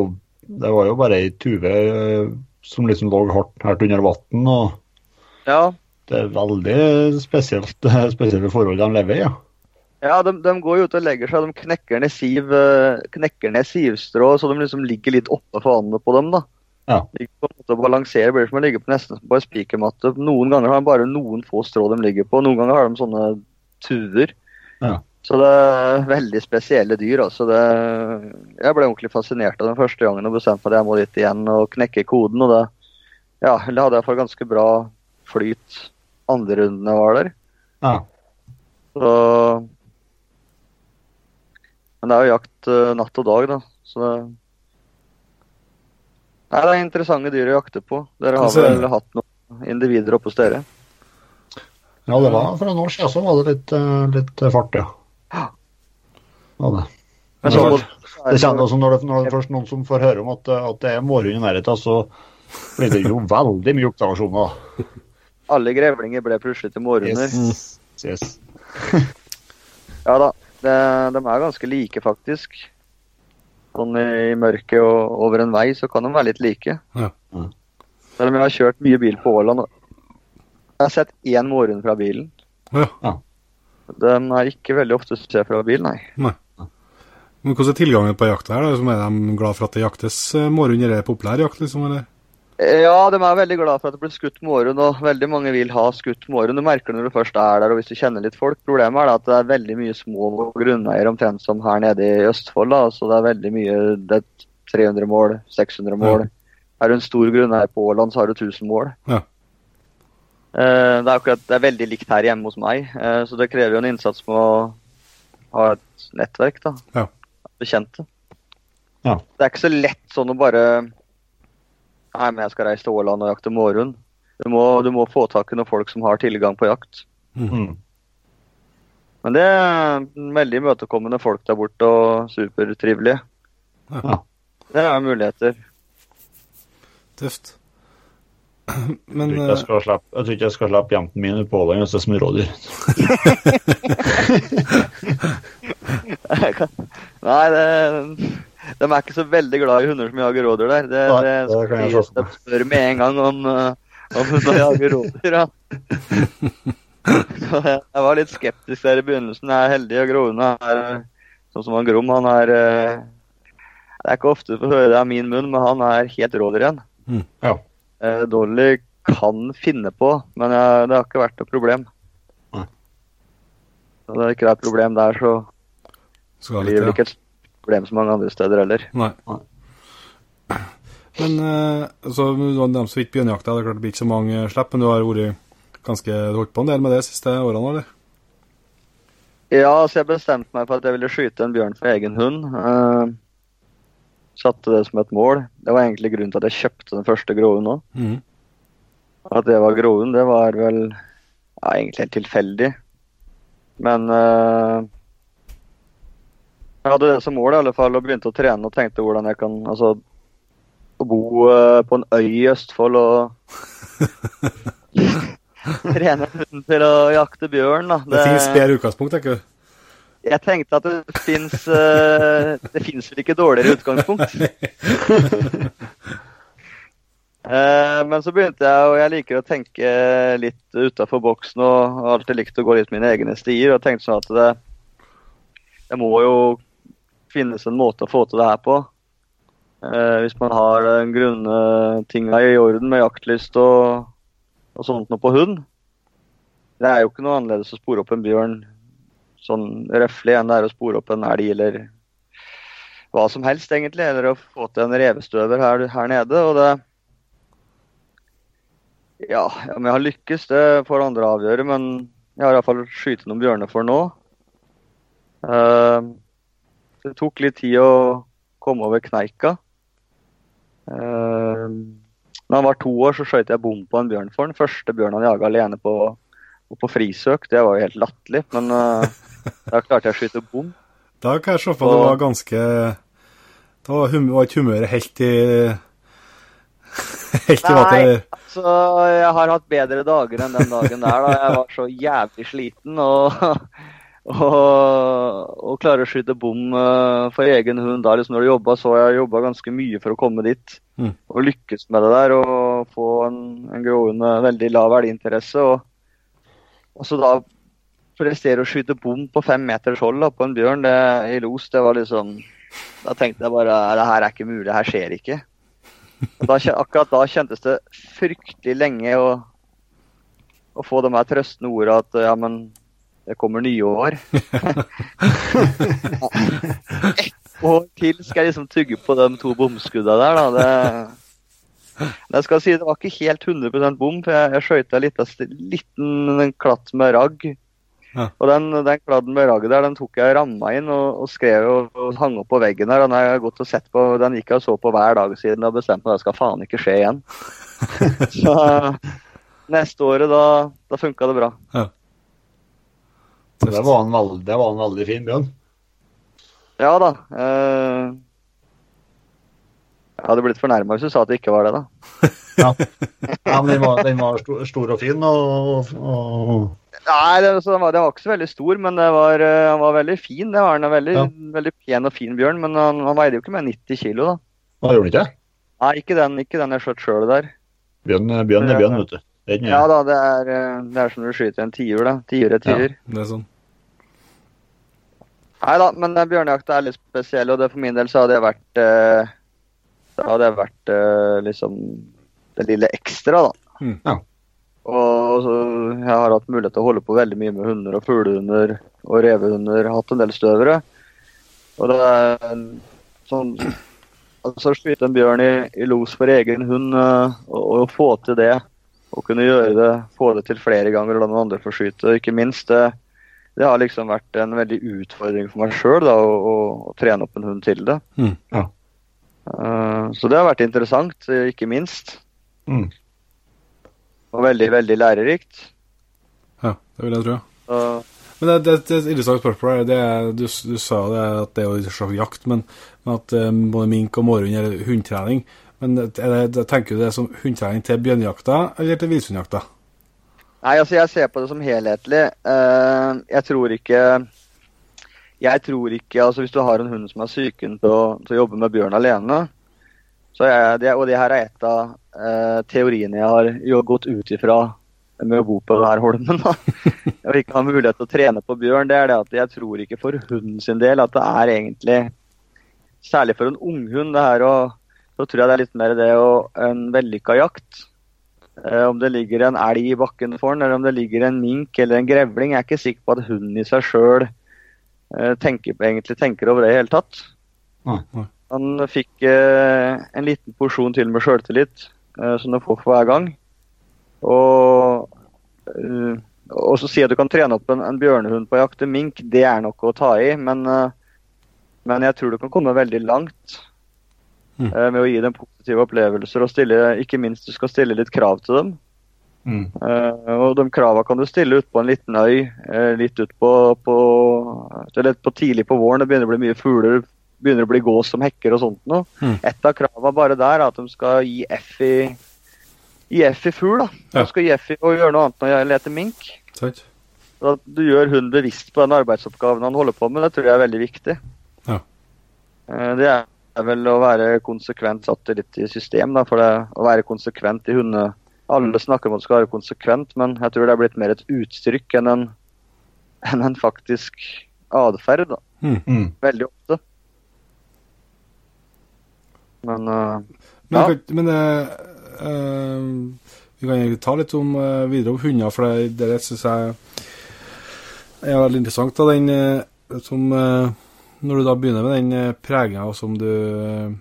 det var jo bare ei tuve eh, som liksom lå hardt, hardt under vann. Ja, det er veldig spesielt, spesielle forhold de lever i. Ja. ja de, de går jo ut og legger seg. De knekker ned, siv, eh, knekker ned sivstrå, så de liksom ligger litt oppe for vannet på dem. da. Ja. Ligger balanserer, blir som å ligge på nesten på en spikermatte. Noen ganger har de bare noen få strå de ligger på, noen ganger har de sånne tuer. Ja. Så det er veldig spesielle dyr. altså det, Jeg ble ordentlig fascinert av den første gangen og bestemte meg at jeg må dit igjen og knekke koden. og det, ja, det hadde jeg for ganske bra flyt andre rundene var der. Ja. Så Men det er jo jakt eh, natt og dag, da. Så det Nei, det er interessante dyr å jakte på. Dere har Altså- vel hatt noen individer oppe hos dere? ja, det var for noen år siden så var det litt, eh, litt fart, ja. ja det. Men så Det kjennes også når det, når det først noen som får høre om at, at det er mårhund i nærheten, så blir det jo veldig mye observasjoner. Alle grevlinger ble plutselig til mårhunder. Yes. Yes. *laughs* Ja da. Det, de er ganske like, faktisk. Sånn i, mørket og over en vei så kan de være litt like. Ja. Ja. Selv om jeg har kjørt mye bil på Åland. Jeg har sett én mårhund fra bilen. Ja. De er ikke veldig ofte å se fra bil, nei. Men hvordan er tilgangen på jakta her? da? Som er de glad for at det jaktes eh, mårhund? Er det populær jakt, liksom? eller? Ja, de er veldig glad for at det blir skutt morgen, og veldig mange vil ha skutt morgen. Du merker når du først er der, og hvis du kjenner litt folk. Problemet er at det er veldig mye små grunneier, omtrent som her nede i Østfold. da, så det er veldig mye det er 300 mål, 600 mål. Er du en stor grunneier på Åland, så har du 1000 mål. Ja. Eh, Det er, akkurat, det er veldig likt her hjemme hos meg, eh, så det krever jo en innsats med å ha et nettverk. da. Ja. Bekjente. Ja. Det er ikke så lett sånn å bare Nei, men jeg skal reise til Åland og jakte mårhund. Du må, du må få tak i noen folk som har tilgang på jakt. Mm. Men det er veldig imøtekommende folk der borte, og supertrivelige. Ja. Det er muligheter. Tøft. *clears throat* Jeg Men tror ikke jeg eh, skal slappe, jeg tror ikke jeg skal slippe jentene mine på Åland hvis det er smårådyr. Nei, det, de er ikke så veldig glad i hunder som jager rådyr der. Det, Nei, det, det kan jeg se de spør med en gang om, eh, om hunder jager rådyr. Ja. Jeg var litt skeptisk der i begynnelsen. Jeg er heldig, og Gråhund er sånn som han Grom. Han er eh, Det er ikke ofte du får høre det av min munn, men han er helt rådyr igjen. Ja. Eh, Dolly kan finne på, men jeg, det har ikke vært noe problem. Nei. Når det ikke er et problem der, så skal blir det ja. ikke et problem så mange andre steder heller. Nei. Men eh, så du har nevnt så vidt bjørnejakta. Det er klart det blir ikke så mange slipp, men du har vært ganske holdt på en del med det de siste årene, eller? Ja, så jeg bestemte meg for at jeg ville skyte en bjørn for egen hund. Uh, satte det som et mål. Det var egentlig grunnen til at jeg kjøpte den første gråhunden òg. Mm. At det var gråhund, det var vel ja, egentlig helt tilfeldig. Men eh, jeg hadde det som mål i alle fall, og begynte å trene og tenkte hvordan jeg kan altså, bo uh, på en øy i Østfold og *laughs* trene hunden til å jakte bjørn. Da. Det finnes bedre utgangspunkt, tenker du? Jeg tenkte at det fins Det fins vel ikke dårligere utgangspunkt. uh, *laughs* men så begynte jeg, og jeg liker å tenke litt utafor boksen og har alltid likt å gå litt mine egne stier. Og tenkte sånn at det, det må jo finnes en måte å få til det her på. Eh, hvis man har den grunntinga i orden med jaktlyst og, og sånt noe på hund. Det er jo ikke noe annerledes å spore opp en bjørn sånn røffelig enn det er å spore opp en elg eller hva som helst, egentlig. Eller å få til en revestøver her, her nede. Og det Ja, om jeg har lykkes, det får andre avgjøre, men jeg har iallfall skutt noen bjørner for nå. Eh, det tok litt tid å komme over kneika. Uh, når han var to år, så skjøt jeg bom på en bjørn for han. Første bjørn han jaga alene på, på frisøk. Det var jo helt latterlig, men eh, da klarte jeg å skyte bom. Da kan jeg se for meg det var ganske Da var, hum var ikke humøret helt i *laughs* Helt i vater. altså, jeg har hatt bedre dager enn den dagen der. da Jeg var så jævlig sliten. Og, *laughs* og, og klarer å skyte bom eh, for egen hund da liksom når du jobba, så jeg jobba ganske mye for å komme dit. Mm. Og lykkes med det der og få en, en gråhund med veldig lav verdiinteresse. Og, og så da prestere å skyte bom på fem meters hold da, på en bjørn det, i los, det var liksom Da tenkte jeg bare det her er ikke mulig, det her skjer ikke. Da, akkurat da kjentes det fryktelig lenge å, å få de her trøstende ordene at ja, men det kommer nye år. *laughs* Ett år til skal jeg liksom tygge på de to bomskudda der, da. Det, jeg skal si, det var ikke helt 100% bom, for jeg, jeg skøyta en liten, liten klatt med ragg. Ja. Og den, den kladden med ragget der, den tok jeg ramma inn og, og skrev og, og hang opp på veggen der. Den har jeg gått og sett på, den gikk jeg og så på hver dag siden og bestemte meg at det skal faen ikke skje igjen. *laughs* så neste året, da, da funka det bra. Det var en veldig, det var en veldig fin bjørn. Ja da. Eh, jeg hadde blitt fornærma hvis du sa at det ikke var det, da. *laughs* Ja, men den var, den var stor, stor og fin, og, og Nei, det, så den, var, den var ikke så veldig stor, men det var, eh, han var veldig fin. Det var en veldig, Ja. veldig pen og fin bjørn, men han, han veide jo ikke mer enn 90 kilo, da. Hva gjorde den ikke? Nei, ikke den, ikke den jeg skjøt sjøl der. Bjørn, bjørn er bjørn, vet du. Den, Ja da, det er, eh, det er som du skyter en tiur, da. Tiur er tiur. Ja, Det er sånn. Nei da, men den bjørnejakta er litt spesiell, og det for min del så hadde jeg vært eh, Da hadde jeg vært eh, liksom det lille ekstra, da. Mm. Ja. Og så jeg har hatt mulighet til å holde på veldig mye med hunder og fuglehunder og revehunder. Hatt en del støvere. Og det er sånn Altså skyte en bjørn i, i los for egen hund eh, og, og få til det. Og kunne gjøre det, få det til flere ganger og la noen andre få skyte. Og ikke minst, det, det har liksom vært en veldig utfordring for meg sjøl å, å, å trene opp en hund til det. Mm. Ja. uh, så det har vært interessant, eh, ikke minst. Mm. Og veldig, veldig lærerikt. Ja, det vil jeg tro. Uh, Men det, det, det er et interessant spørsmål. her. Det er, du, du sa det at det er jo en slags jakt, men, men at eh, både mink og mårhund er hundetrening. Men er det, det, tenker du det er som hundetrening til bjørnejakta eller til villsvinjakta? Nei, altså jeg ser på det som helhetlig. Eh, jeg tror ikke Jeg tror ikke Altså hvis du har en hund som er psyken til til å jobbe med bjørn alene, så er det, og det her er et av eh, teoriene jeg har gått ut ifra med å bo på denne holmen, da. *laughs* og ikke ha mulighet til å trene på bjørn, det er det at jeg tror ikke for hunden sin del at det er egentlig Særlig for en unghund, det her og Så tror jeg det er litt mer det og en vellykka jakt. Eh, om det ligger en elg i bakken for den, eller om det ligger en mink eller en grevling. Jeg er ikke sikker på at hunden i seg sjøl eh, tenker, egentlig tenker over det i hele tatt. Nei, nei. Han fikk eh, en liten porsjon til med sjøltillit, eh, som du får for hver gang. Og, uh, og så si at du kan trene opp en, en bjørnehund på å jakte mink, det er nok å ta i. Men, uh, men jeg tror du kan komme veldig langt Mm. eh, med å gi dem positive opplevelser og stille, ikke minst du skal stille litt krav til dem. Mm. Eh, og de krava kan du stille ut på en liten øy, eh, litt ut på, på, på tidlig på våren. Det begynner å bli mye fugler, begynner å bli gås som hekker og sånt noe. Mm. Et av krava bare der er at de skal gi F i, gi F i fugl. da. Ja. De skal gi F i å gjøre noe annet enn å lete mink. Takk. At du gjør hunden bevisst på den arbeidsoppgaven han holder på med, det tror jeg er veldig viktig. Ja. Det er vel å være konsekvent satt litt i system, da, for det å være konsekvent i hunde... Alle snakker om at det skal være konsekvent, men jeg tror det er blitt mer et uttrykk enn en, enn en faktisk atferd. Mm. Mm. Veldig ofte. Men uh, Men, Ja. men uh, eh, vi kan egentlig ta litt om, videre om hunder, for det, det syns jeg er veldig interessant. Da, den, som, eh, når du da begynner med den eh, preginga som du eh,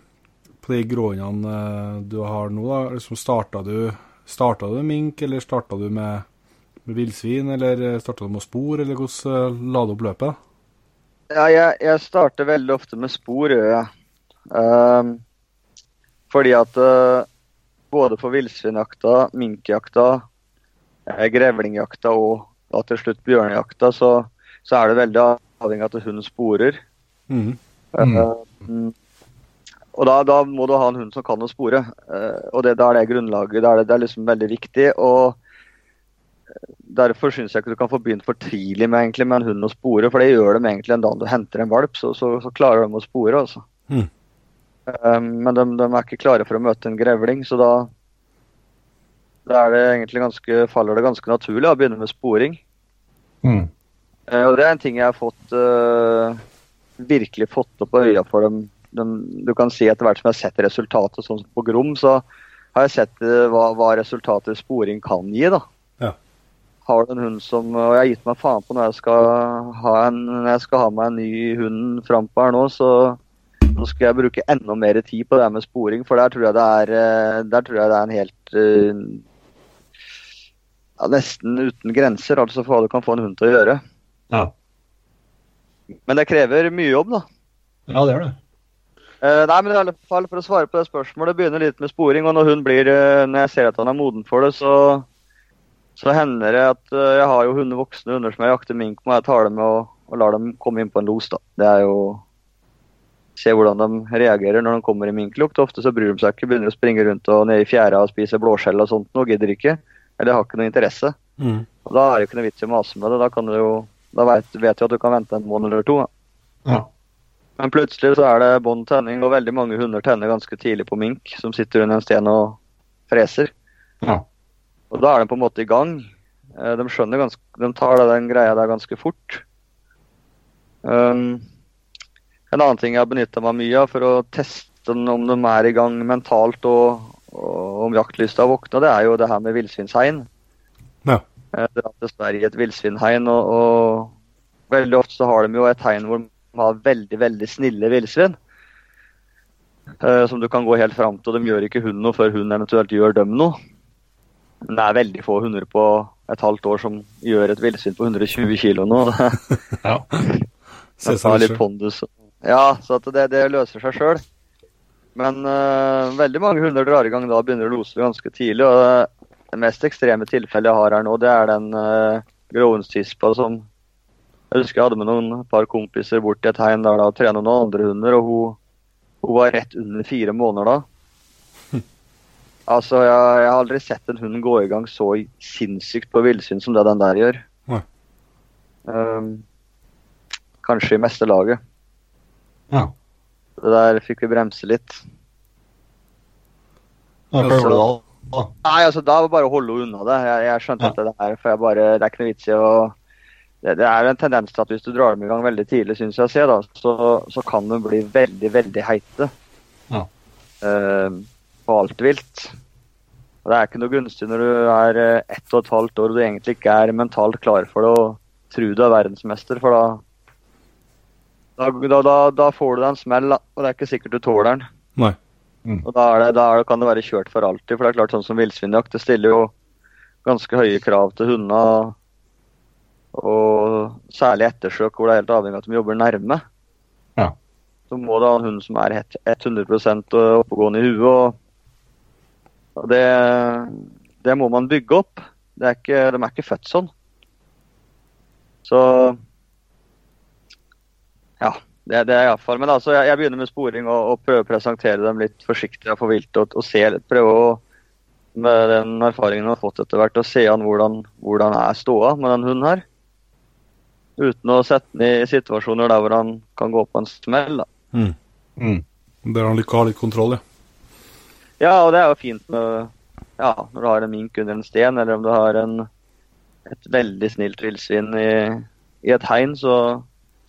På de gråhundene eh, du har nå, da, liksom starta du Starta du med mink, eller starta du med, med villsvin, eller starta du med spor, eller hvordan la du opp løpet? ja, jeg, jeg starter veldig ofte med spor, gjør jeg. Um, fordi at uh, både for villsvinjakta, minkjakta, grevlingjakta og da til slutt bjørnejakta, så, så er det veldig avhengig av at hunden sporer. Mhm. Mm. Eh, og da, da må du ha en hund som kan å spore. Eh, og det, da er det grunnlaget. Da er det, det er liksom veldig viktig. og eh, Derfor syns jeg ikke du kan få begynt for tidlig med, egentlig, med en hund å spore, for det gjør de egentlig en dag du henter en valp, så, så, så klarer de å spore. altså. Mm. Eh, men de, de er ikke klare for å møte en grevling, så da, da er det egentlig ganske, faller det ganske naturlig å begynne med sporing. Mm. Og det er en ting jeg har fått eh, virkelig fått opp øya for dem. dem. Du kan si etter hvert som jeg har sett resultatet sånn som på Grom, så har jeg sett eh, hva, hva resultatet sporing kan gi. da. Ja. Har du en hund som Og jeg har gitt meg faen på når jeg skal ha, en, når jeg skal ha meg en ny hund frampå her nå, så nå skal jeg bruke enda mer tid på det med sporing, for der tror jeg det er, eh, der tror jeg det er en helt eh, ja, Nesten uten grenser, altså for hva du kan få en hund til å gjøre. Ja. Men det krever mye jobb, da. ja, det gjør det. Uh, nei, men i alle fall For å svare på det spørsmålet, begynner litt med sporing. Og når hun blir, uh, når jeg ser at han er moden for det, så, så hender det at uh, jeg har jo hunder, voksne hunder som jeg jakter mink med. Jeg tar dem med og, og lar dem komme inn på en los. da. Det er jo Se hvordan de reagerer når de kommer i minklukt. Ofte så bryr de seg ikke, begynner å springe rundt og ned i fjæra og spise blåskjell og sånt. Nå gidder ikke. Eller har ikke noe interesse. Mm. Og Da er det ikke noe vits i å mase med det. Da, kan du jo, da vet, vet du at du kan vente en måned eller to. Ja. Men plutselig så er det bånn tenning, og veldig mange hunder tenner ganske tidlig på mink, som sitter under en sten og freser. Ja. Og da er de på en måte i gang. Eh, De skjønner ganske, de tar den greia der ganske fort. Um, en annen ting jeg har benytta meg mye av for å teste om de er i gang mentalt og, og, om jaktlysta våkna, det er jo det her med villsvinshegn. Ja. Eh, Dra til Sverige i et villsvinhegn, og, og veldig ofte så har de jo et hegn hvor de har veldig, veldig snille villsvin. eh, som du kan gå helt fram til, og de gjør ikke hunden noe før hunden eventuelt gjør dem noe. Men det er veldig få hunder på et halvt år som gjør et villsvin på 120 kilo nå. *laughs* *laughs* Ja. Tar litt pondus. Ja, så det, det løser seg sjøl. Men uh, veldig mange hunder drar i gang da begynner å lose ganske tidlig. og Det mest ekstreme tilfellet jeg har her nå, det er den uh, gråhundstispa som Jeg husker jeg hadde med noen par kompiser bort til et hegn der da og trente noen andre hunder, og hun, hun var rett under fire måneder da. *laughs* Altså, jeg, jeg har aldri sett en hund gå i gang så sinnssykt på villsyn som det den der gjør. Um, kanskje i meste laget. ja. Det der fikk vi bremse litt. Da prøver du da? Nei, altså da var det bare å holde henne unna det. Jeg, jeg skjønte at det der, for jeg bare, det er ikke noe vits i å det, det er en tendens til at hvis du drar dem i gang veldig tidlig, syns jeg å se, da, så, så kan de bli veldig, veldig heite. Ja. Uh, på alt vilt. Og det er ikke noe gunstig når du er eh, ett og et halvt år og du egentlig ikke er mentalt klar for det og tror du er verdensmester, for da da, da, da, får du deg en smell, og det er ikke sikkert du tåler den. Nei. Og da, er det, da det, kan det være kjørt for alltid. For det er klart sånn som villsvinjakt, det stiller jo ganske høye krav til hundene. Og særlig ettersøk, hvor det er helt avhengig av at de jobber nærme. Ja. Så må du ha en hund som er 100% oppegående i huet. Og, og det, det må man bygge opp. Det er ikke, de er ikke født sånn. Så ja, det, det er iallfall. Men altså, jeg, jeg begynner med sporing og, og prøver å presentere dem litt forsiktig for vilt. Og, og se, litt- prøve å, med den erfaringen jeg har fått etter hvert, å se an hvordan, hvordan er ståa med den hunden her. Uten å sette den i situasjoner der hvor han kan gå på en smell. Da. Mm. Mm. Der han liker å ha litt kontroll, ja. Ja, og det er jo fint med, ja, når du har en mink under en sten, eller om du har en, et veldig snilt villsvin i, i et hegn, så,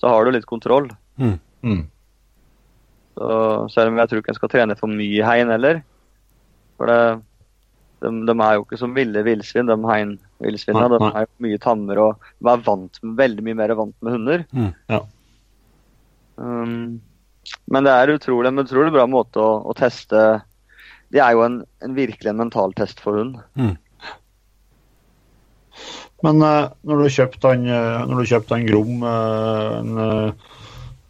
så har du litt kontroll. Mm. Mm. Så, selv om jeg tror ikke en skal trene for mye hein hegn heller. For det, de, de er jo ikke som ville villsvin, de heinvillsvinene. De er jo mye tammere og de er vant veldig mye mer vant med hunder. Mm. Ja. Um, men det er utrolig, en utrolig bra måte å, å teste Det er jo en, en virkelig en mentaltest for hund. Men uh, når du kjøpte han, uh, når du kjøpte han Grom, uh, en, eh,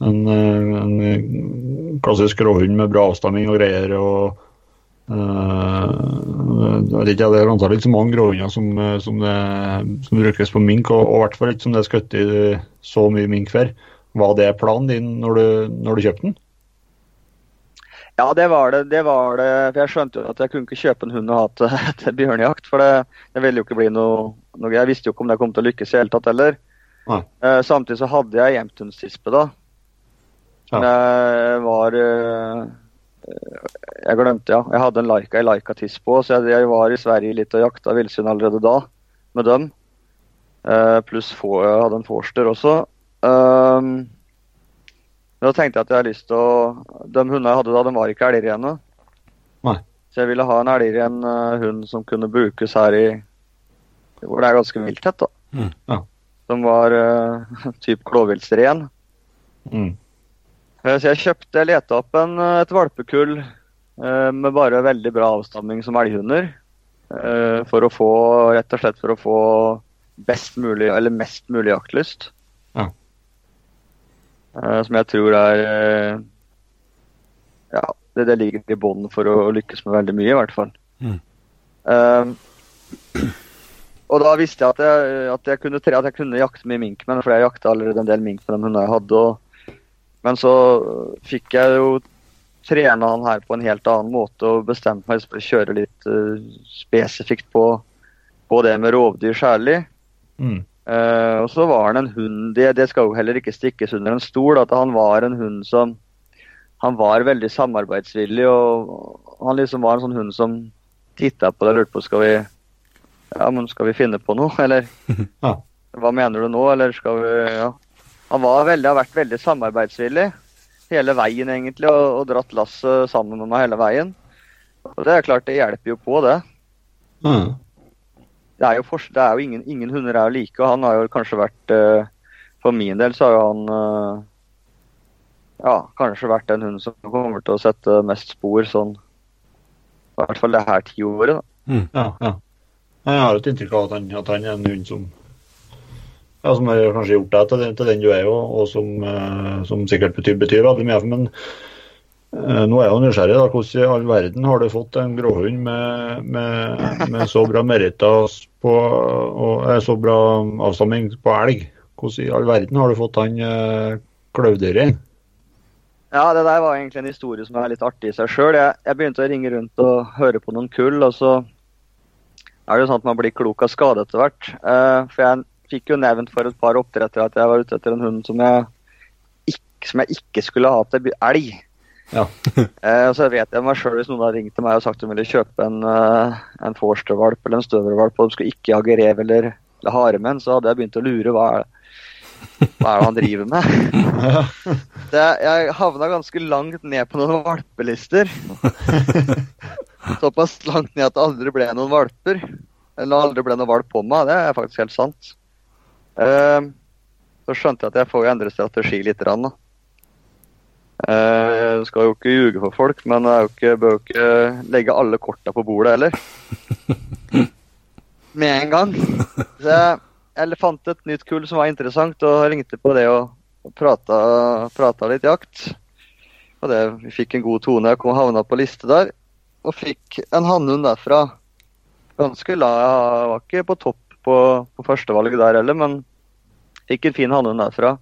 en, eh, en klassisk råhund med bra avstamming og greier og Uh, ikke, Det er antakelig ikke så mange gråhunder som, eh, som, som brukes på mink, og og i hvert fall ikke som det er skutt i så mye mink før. Var det planen din når du, når du kjøpte den? Ja, det var det. det var det. For jeg skjønte jo at jeg kunne ikke kjøpe en hund og ha til, *laughs* til bjørnejakt. For det, det ville jo ikke bli noe, noe Jeg visste jo ikke om det kom til å lykkes i det hele tatt heller. Eh, samtidig så hadde jeg hjemthundstispe da. Ja. Jeg var eh, Jeg glemte, ja. Jeg hadde en Laika i Laika-tiss på, så jeg, jeg var i Sverige litt og jakta villsvin allerede da med dem. Eh, pluss jeg hadde en forster også. Men da tenkte jeg at jeg hadde lyst til å De hundene jeg hadde da, de var ikke elgrene. Så jeg ville ha en elgren eh, hund som kunne brukes her i Hvor det er ganske vilthet, da. Mm. Ja. Som var *laughs* uh, type klåviltsren. Mm. Eh, Så jeg kjøpte, jeg leta opp en, eh, et valpekull eh, med bare veldig bra avstamming som elghunder. For å få, rett og slett for å få best mulig, eller mest mulig jaktlyst. Ja. Som jeg tror er Ja, det, det ligger i bånn for å lykkes med veldig mye, i hvert fall. Mm. Um, og da visste jeg at jeg, at jeg, kunne, at jeg kunne jakte mye mink med den, for jeg jakta allerede en del mink med de hunden jeg hadde. Og, men så fikk jeg jo trene han her på en helt annen måte og bestemte meg for å kjøre litt uh, spesifikt på, på det med rovdyr særlig. Mm. Uh, og så var han en hund det, det skal jo heller ikke stikkes under en stol at han var en hund som Han var veldig samarbeidsvillig, og han liksom var en sånn hund som titta på deg og lurte på skal vi Ja, men skal vi finne på noe, eller? *laughs* Ja. Hva mener du nå, eller skal vi Ja. Han var veldig, har vært veldig samarbeidsvillig hele veien, egentlig, og, og dratt lasset sammen med meg hele veien. Og det er klart, det hjelper jo på, det. Mm. Det er jo, for, det er jo ingen, ingen hunder er jo like, og han har jo kanskje vært uh, For min del så har jo han uh, ja, kanskje vært den hunden som kommer til å sette mest spor sånn I hvert fall det her tiåret, da. Ja, ja. Jeg har et inntrykk av at han, at han er en hund som ja, som har kanskje gjort deg til, til den du er, og, og som, eh, som sikkert betyr, betyr veldig mye. Men eh, nå er jeg jo nysgjerrig. da, Hvordan i all verden har du fått en gråhund med, med, med så bra meritter og eh, så bra avstamming på elg? Hvordan i all verden har du fått han eh, kløvdyret? Ja, det der var egentlig en historie som er litt artig i seg sjøl. Jeg, jeg begynte å ringe rundt og høre på noen kull, og så er det jo sånn at man blir klok av skade etter hvert. Eh, for jeg fikk jo nevnt for et par oppdrettere at jeg var ute etter en hund som jeg ikke, som jeg ikke skulle ha til elg. Ja. *laughs* Eh, og så vet jeg meg sjøl hvis noen hadde ringt til meg og sagt at de ville kjøpe en, uh, en forstervalp eller en støvervalp, og de skulle ikke jage rev eller, eller haremenn, så hadde jeg begynt å lure. Hva er det, hva er det han driver med? *laughs* Det, jeg havna ganske langt ned på noen valpelister. *laughs* Såpass langt ned at det aldri ble noen valper. Eller aldri ble noen valp på meg. Det er faktisk helt sant. Eh, så skjønte jeg at jeg får endre strategi litt. grann, Da. Eh, jeg skal jo ikke ljuge for folk, men jeg ikke, bør jo ikke legge alle korta på bordet heller. *laughs* Med en gang. Så jeg, jeg fant et nytt kull som var interessant, og ringte på det og og prata, prata litt jakt. Og det, Vi fikk en god tone. Jeg kom havna på liste der. Og fikk en hannhund derfra. Ganske la Jeg var ikke på topp på, på førstevalget der heller, men fikk en fin hannhund derfra.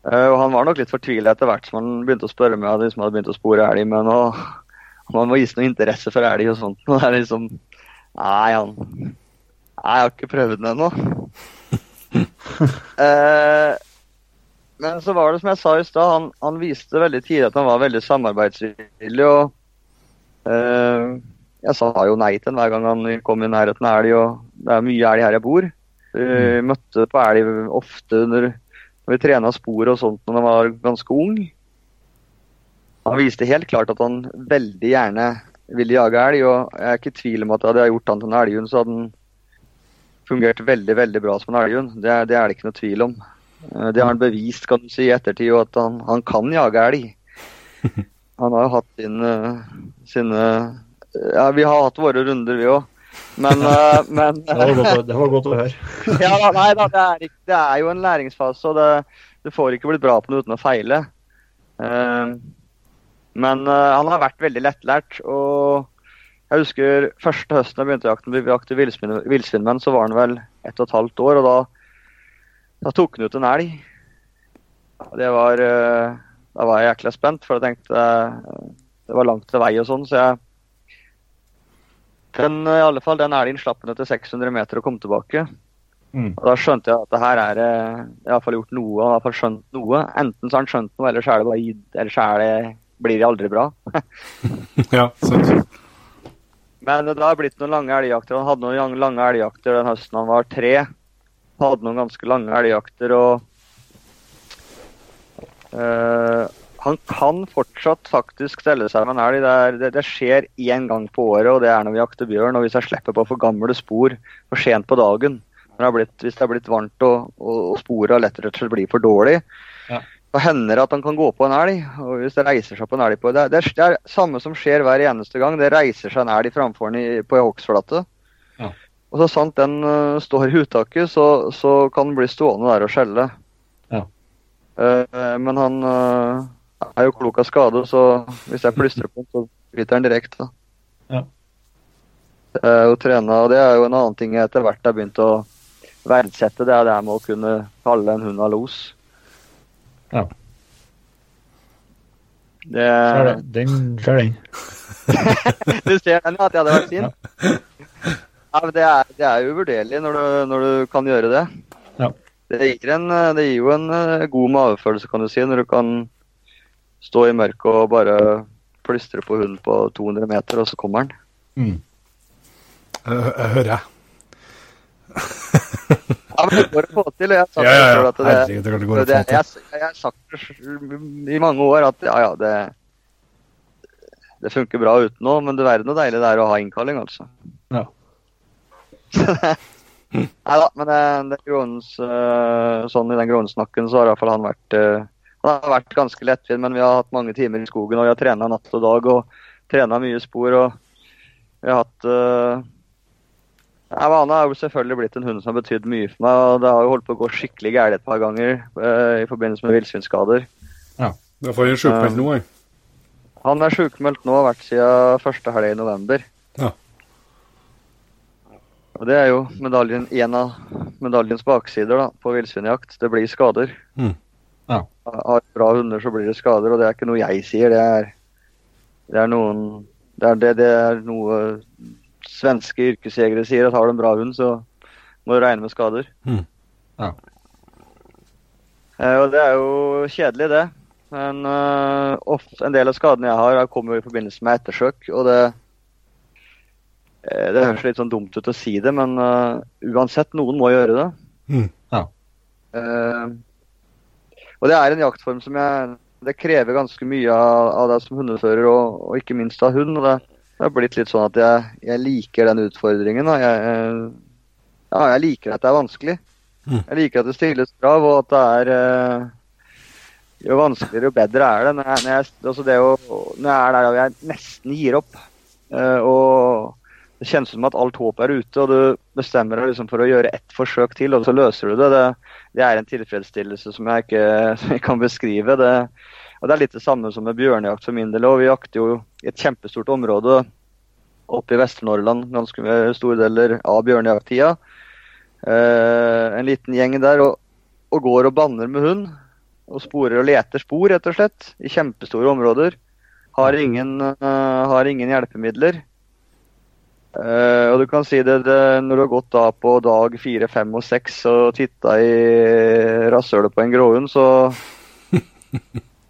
Uh, og han var nok litt fortvila etter hvert som han begynte å spørre meg liksom hadde begynt å spore elg. Men om *laughs* man må gis noe interesse for elg og sånt. *laughs* Og det er liksom Nei, han Nei, jeg har ikke prøvd den ennå. uh, *laughs* men så var det som jeg sa i stad, han, han viste veldig tidlig at han var veldig samarbeidsvillig. og eh, Jeg sa jo nei til han hver gang han kom i nærheten av elg, og det er mye elg her jeg bor. Jeg møtte på elg ofte når, når vi trena spor og sånt når han var ganske ung. Han viste helt klart at han veldig gjerne ville jage elg, og jeg er ikke i tvil om at hadde jeg gjort han til en elghund, så hadde han fungert veldig veldig bra som en elghund. Det, det er det ikke noe tvil om. Eh, Det har han bevist kan du si, i ettertid, at han, han kan jage elg. *laughs* Han har jo hatt sine, sine Ja, vi har hatt våre runder, vi òg. Men, eh, *laughs* men Det var å- det var godt å høre. *laughs* ja, da, nei da, det er, det er jo en læringsfase, og det, du får ikke blitt bra på noe uten å feile. Uh, men uh, han har vært veldig lettlært. og jeg husker første høsten jeg begynte jakten, vi jakte villsvinmenn, så var han vel ett og et halvt år, og da, da tok han ut en elg. Det var, uh, da var jeg jækla spent, for jeg tenkte det var langt til vei og sånn, så jeg den, i alle fall, den elgen slapp ned til 600 meter og kom tilbake. Mm. Og Da skjønte jeg at det her er eh, i alle fall gjort noe. Han har skjønt noe. Enten så har han skjønt noe, eller så er det bare gitt, eller så er det, blir det aldri bra. *laughs* Ja, sant. Men det har blitt noen lange elgjakter. Han hadde noen lange elgjakter den høsten han var tre. Han Hadde noen ganske lange elgjakter og eh, Han kan fortsatt faktisk stelle seg med en elg. Det, er, det, det skjer én gang på året, og det er når vi jakter bjørn. Og hvis jeg slipper på for gamle spor for sent på dagen, det har blitt, hvis det har blitt varmt og, og, og sporet har lett og slett blir for dårlig, Ja. så hender det at han kan gå på en elg. Og hvis det reiser seg på en elg på det, det, er, det er samme som skjer hver eneste gang. Det reiser seg en elg framfor den på ei hogstflate. Ja. Og så sant den uh, står i uttaket, så, så kan den bli stående der og skjelle. Ja. Uh, men han øh, er jo klok av skade, så hvis jeg plystrer på den, så biter den direkte. Ja. Det er jo trena, og det er jo en annen ting jeg etter hvert har begynt å verdsette. Det er det med å kunne kalle en hund av los. Ja. Det, Ser det. Den, ser den. *laughs* du ser den, ja, at jeg hadde vært fin? Ja, men det, er, det er uvurderlig når du, når du kan gjøre det. Ja. Det gir, en, det gir jo en eh, god magefølelse, kan du si, når du kan stå i mørket og bare plystre på hunden på 200 meter, og så kommer han. Mm. Jeg, jeg hører jeg. *laughs* Ja, men det går å få til. Jeg har sagt Ja, ja, ja. det, det det det, jeg, jeg har sagt i mange år at ja, ja, det det funker bra uten noe, men det verden noe deilig det er å ha innkalling, altså. Ja. *laughs* Nei da, men det, det gråens, eh, sånn i den gråensnakken så har iallfall han vært eh, Han har vært ganske lettvint, men vi har hatt mange timer i skogen, og vi har trena natt og dag og trena mye spor. og vi har hatt uh, ja, Vana er jo selvfølgelig blitt en hund som har betydd mye for meg. og Det har jo holdt på å gå skikkelig gærent et par ganger uh, i forbindelse med villsvinskader. Da får jeg sjukmeldt nå, jeg. Han er sjukmeldt nå, har vært siden første helg i november. Ja. Og Det er jo medaljen, en av medaljens baksider da, på villsvinjakt. Det blir skader. Mm. Ja. Har bra hunder, så blir det skader. Og det er ikke noe jeg sier, det er, det er noen det er, det, det er noe svenske yrkesjegere sier, at har du en bra hund, så må du regne med skader. Mm. Ja. Eh, og det er jo kjedelig, det. Men uh, ofte, en del av skadene jeg har, kommer jo i forbindelse med ettersøk. Og det eh, Det høres litt sånn dumt ut å si det, men uh, uansett, noen må gjøre det. Mm. Eh, og det er en jaktform som jeg Det krever ganske mye av, av deg som hundefører, og, og ikke minst av hund. og det, det har blitt litt sånn at jeg, jeg liker den utfordringen. Da. Jeg, jeg- ja, jeg liker at det er vanskelig. Mm. Jeg liker at det stilles krav, og at det er eh, Jo vanskeligere, jo bedre er det. Når jeg, når jeg, altså det å, når jeg er der og jeg nesten gir opp, Uh, og det kjennes som at alt håp er ute, og du bestemmer deg liksom for å gjøre ett forsøk til, og så løser du det. Det, det er en tilfredsstillelse som jeg ikke *laughs* jeg kan beskrive. Det, og Det er litt det samme som med bjørnejakt for min del. og Vi jakter jo i et kjempestort område oppe i Vest-Norrland ganske store deler av bjørnejakttida. Eh, en liten gjeng der og, og går og banner med hund. Og sporer og leter spor, rett og slett, i kjempestore områder. Har ingen, eh, har ingen hjelpemidler. Eh, og du kan si det, det når du har gått da på dag fire, fem og seks og titta i rasshølet på en gråhund, så *laughs*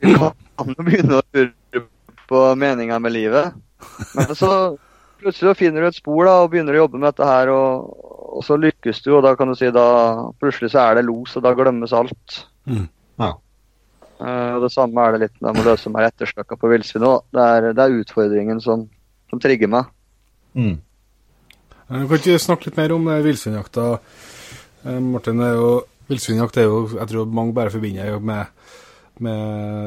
du kan jo begynne å lure på meninga med livet. Men så plutselig finner du et spor da, og begynner å jobbe med dette her, og, og så lykkes du, og da kan du si da plutselig så er det los, og da glemmes alt. Mm. Ja. Uh, og Det samme er det litt med å løse meg ettersøka på villsvin òg. Det, det er utfordringen som, som trigger meg. Mm. Eh, Kan ikke snakke litt mer om villsvinjakta? Eh, Martin, er jo, villsvinjakt er jo Jeg tror mange bare forbinder med, med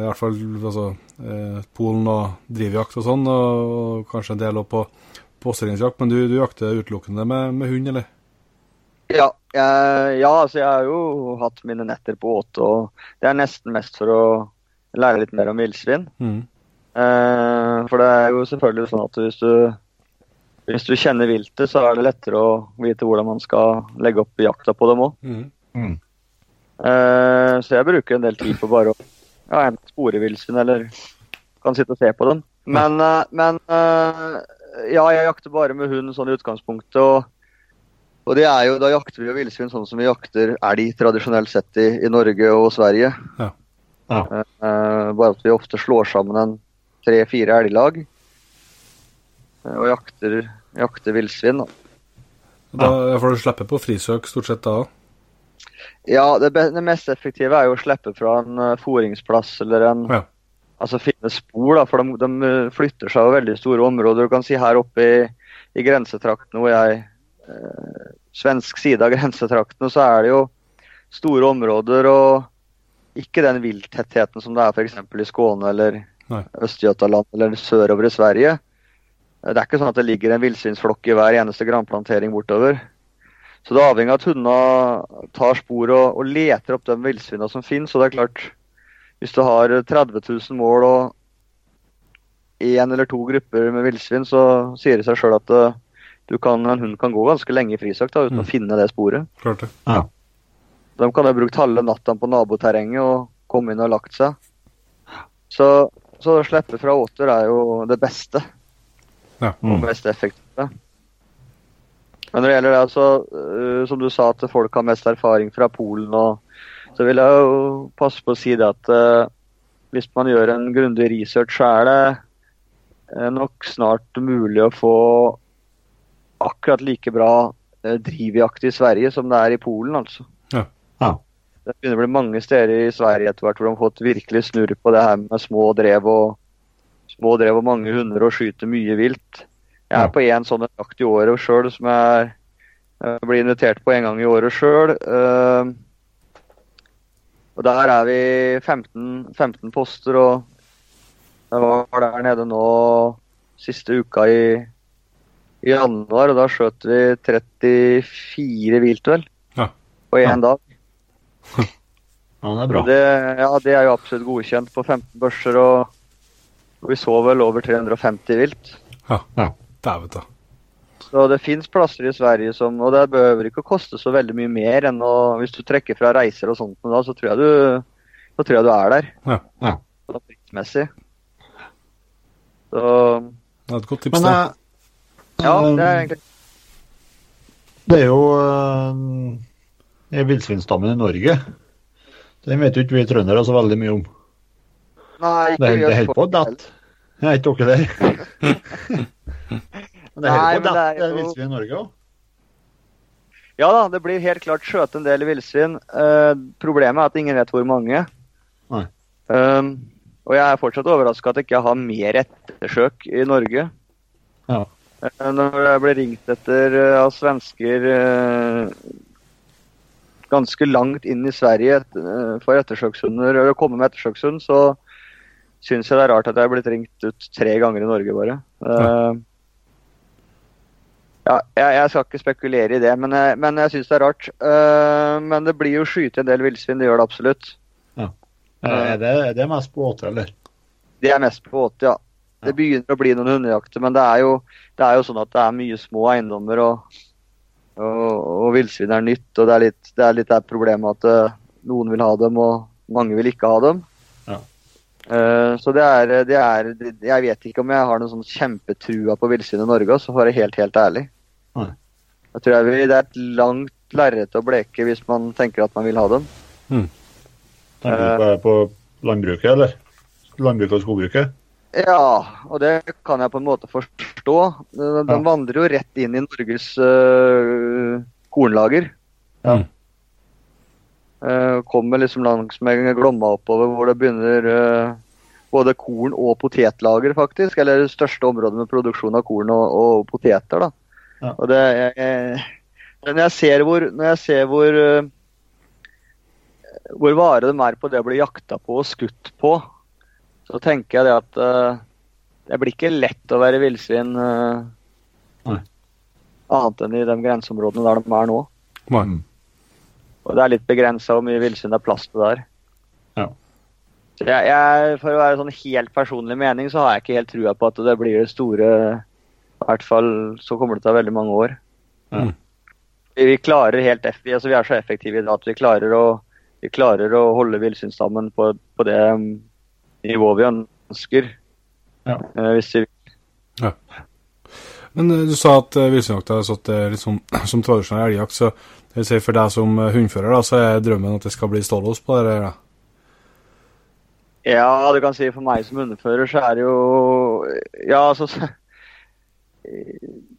i hvert fall altså, eh, Polen og drivjakt og sånn, og, og kanskje en del òg på påstillingsjakt. Men du, du jakter utelukkende med, med hund, eller? Ja, jeg, ja, altså jeg har jo hatt mine netter på åte, og det er nesten mest for å lære litt mer om villsvin. Mm. Eh, for det er jo selvfølgelig sånn at hvis du, hvis du kjenner viltet, så er det lettere å vite hvordan man skal legge opp jakta på dem òg. Mm. Mm. Uh, så jeg bruker en del tid på bare å ja, enten spore villsvin eller kan sitte og se på dem. Men, uh, men uh, ja, jeg jakter bare med hund sånn i utgangspunktet. og og det er jo, Da jakter vi jo villsvin sånn som vi jakter elg tradisjonelt sett i, i Norge og Sverige. Ja. Ja. Eh, bare at vi ofte slår sammen en tre-fire elglag og jakter, jakter villsvin. da. Da får du slippe på frisøk stort sett da òg. Ja, det, det mest effektive er jo å slippe fra en uh, fôringsplass eller en Ja. Altså finne spor, da, for de, de uh, flytter seg over veldig store områder. Du kan si her oppe i, i grensetraktene hvor jeg eh, Svensk side av *laughs* grensetraktene, så er det jo store områder og ikke den vilttettheten som det er f.eks. i Skåne eller Nei. Øst-Götaland eller sørover i Sverige. Det er ikke sånn at det ligger en villsvinsflokk i hver eneste granplantering bortover. Så det er avhengig av at hundene tar spor og, og leter opp de villsvinene som finnes. Og det er klart, hvis du har 30 000 mål og én eller to grupper med villsvin, så sier det seg sjøl at eh, du kan, en hund kan gå ganske lenge i frisøkt da, uten Mm. å finne det sporet. Klart det. Ja. De kan ha brukt halve natta på naboterrenget og komme inn og lagt seg. Så, så å slippe fra åter er jo det beste Ja. og Mm. mest effektive. Men når det gjelder det, altså, uh, som du sa, at folk har mest erfaring fra Polen, og, så vil jeg jo passe på å si det at uh, hvis man gjør en grundig research, så er det øh, nok snart mulig å få akkurat like bra uh, drivjakt i Sverige som det er i Polen, altså. Ja. Ja. Det begynner å bli mange steder i Sverige etter hvert hvor de har fått virkelig snurr på det her med små drev og små drev og mange hunder og skyter mye vilt. Jeg Ja. er på én sånn jakt i året sjøl som jeg jeg, blir invitert på en gang i året sjøl. og der er vi 15, 15 poster, og jeg var der nede nå siste uka i, i januar, og da skjøt vi 34 vilt, vel, Ja. på én dag. *laughs* Ja, det er bra. Det, ja, det er jo absolutt godkjent på 15 børser, og og vi så vel over 350 vilt. Ja. Ja. Dæven ta. Så det fins plasser i Sverige som Og det behøver ikke å koste så veldig mye mer enn å Hvis du trekker fra reiser og sånt, da, så tror jeg du, så tror jeg du er der. Ja. Ja. Sånn prismessig. Så Det er et godt tips, Men det. eh, ja, eh, det er egentlig Det er jo øh, villsvinstammen i Norge. Den vet jo ikke vi trøndere så veldig mye om. Nei, Det er det holder helt på å datt. Er ikke dere der? *laughs* Men det er helt på å datt, det villsvin i Norge òg. Ja da, det blir helt klart skjøt en del villsvin. Uh, problemet er at ingen vet hvor mange. Nei. Um, og jeg er fortsatt overraska at jeg ikke har mer ettersøk i Norge. Ja. Eh, Når jeg ble ringt etter eh, av svensker ganske langt inn i Sverige for ettersøkshunder, eller komme med ettersøkshund, så syns jeg det er rart at jeg er blitt ringt ut tre ganger i Norge, bare. Uh, ja, jeg, jeg skal ikke spekulere i det, men jeg, men jeg syns det er rart. Uh, men det blir jo skyte en del villsvin, det gjør det absolutt. Er det, er det mest på åte, eller? Det er mest på åte, ja. Det begynner å bli noen hundejakter, men det er jo, det er jo sånn at det er mye små eiendommer, og, og, og villsvin er nytt. Og det er litt det er litt der problemet at uh, noen vil ha dem, og mange vil ikke ha dem. Eh, så det er, det er Jeg vet ikke om jeg har noen sånn kjempetrua på villsvin i Norge, så for å være helt, helt ærlig. Nei. Jeg tror jeg vil, Det er et langt lerret å bleke hvis man tenker at man vil ha dem. Tenker du på, på landbruket, eller? Landbruket og skogbruket? Ja, og det kan jeg på en måte forstå. De, de Ja. vandrer jo rett inn i Norges uh, kornlager. Ja. Eh, kommer liksom langs med Glomma oppover, hvor det begynner øh, både korn- og potetlager, faktisk. Eller det største området med produksjon av korn og, og poteter. da. Ja. Og det, jeg, jeg, når jeg ser hvor, når jeg ser hvor, øh, hvor vare de er på det å bli jakta på og skutt på, så tenker jeg det at uh, det blir ikke lett å være villsvin uh, annet enn i de grenseområdene der de er nå. Nei. Og det er litt begrensa hvor mye villsvin det er plass til der. Ja. Så jeg, jeg, for å være sånn helt personlig mening, så har jeg ikke helt trua på at det blir det store I hvert fall så kommer det til å ta veldig mange år. Ja. Vi, vi klarer helt altså, vi er så effektive i dag at vi klarer å, vi klarer å holde villsvinstammen på, på det um, nivået vi ønsker. Ja. Eh, hvis vi Men eh, du sa at villsvinjakta er sånn, som tradisjonell elgjakt, så det vil si for deg som eh, hundfører, da, så er drømmen at det skal bli stålås på det? der, da. Ja, du kan si for meg som hundefører, så er det jo Ja, altså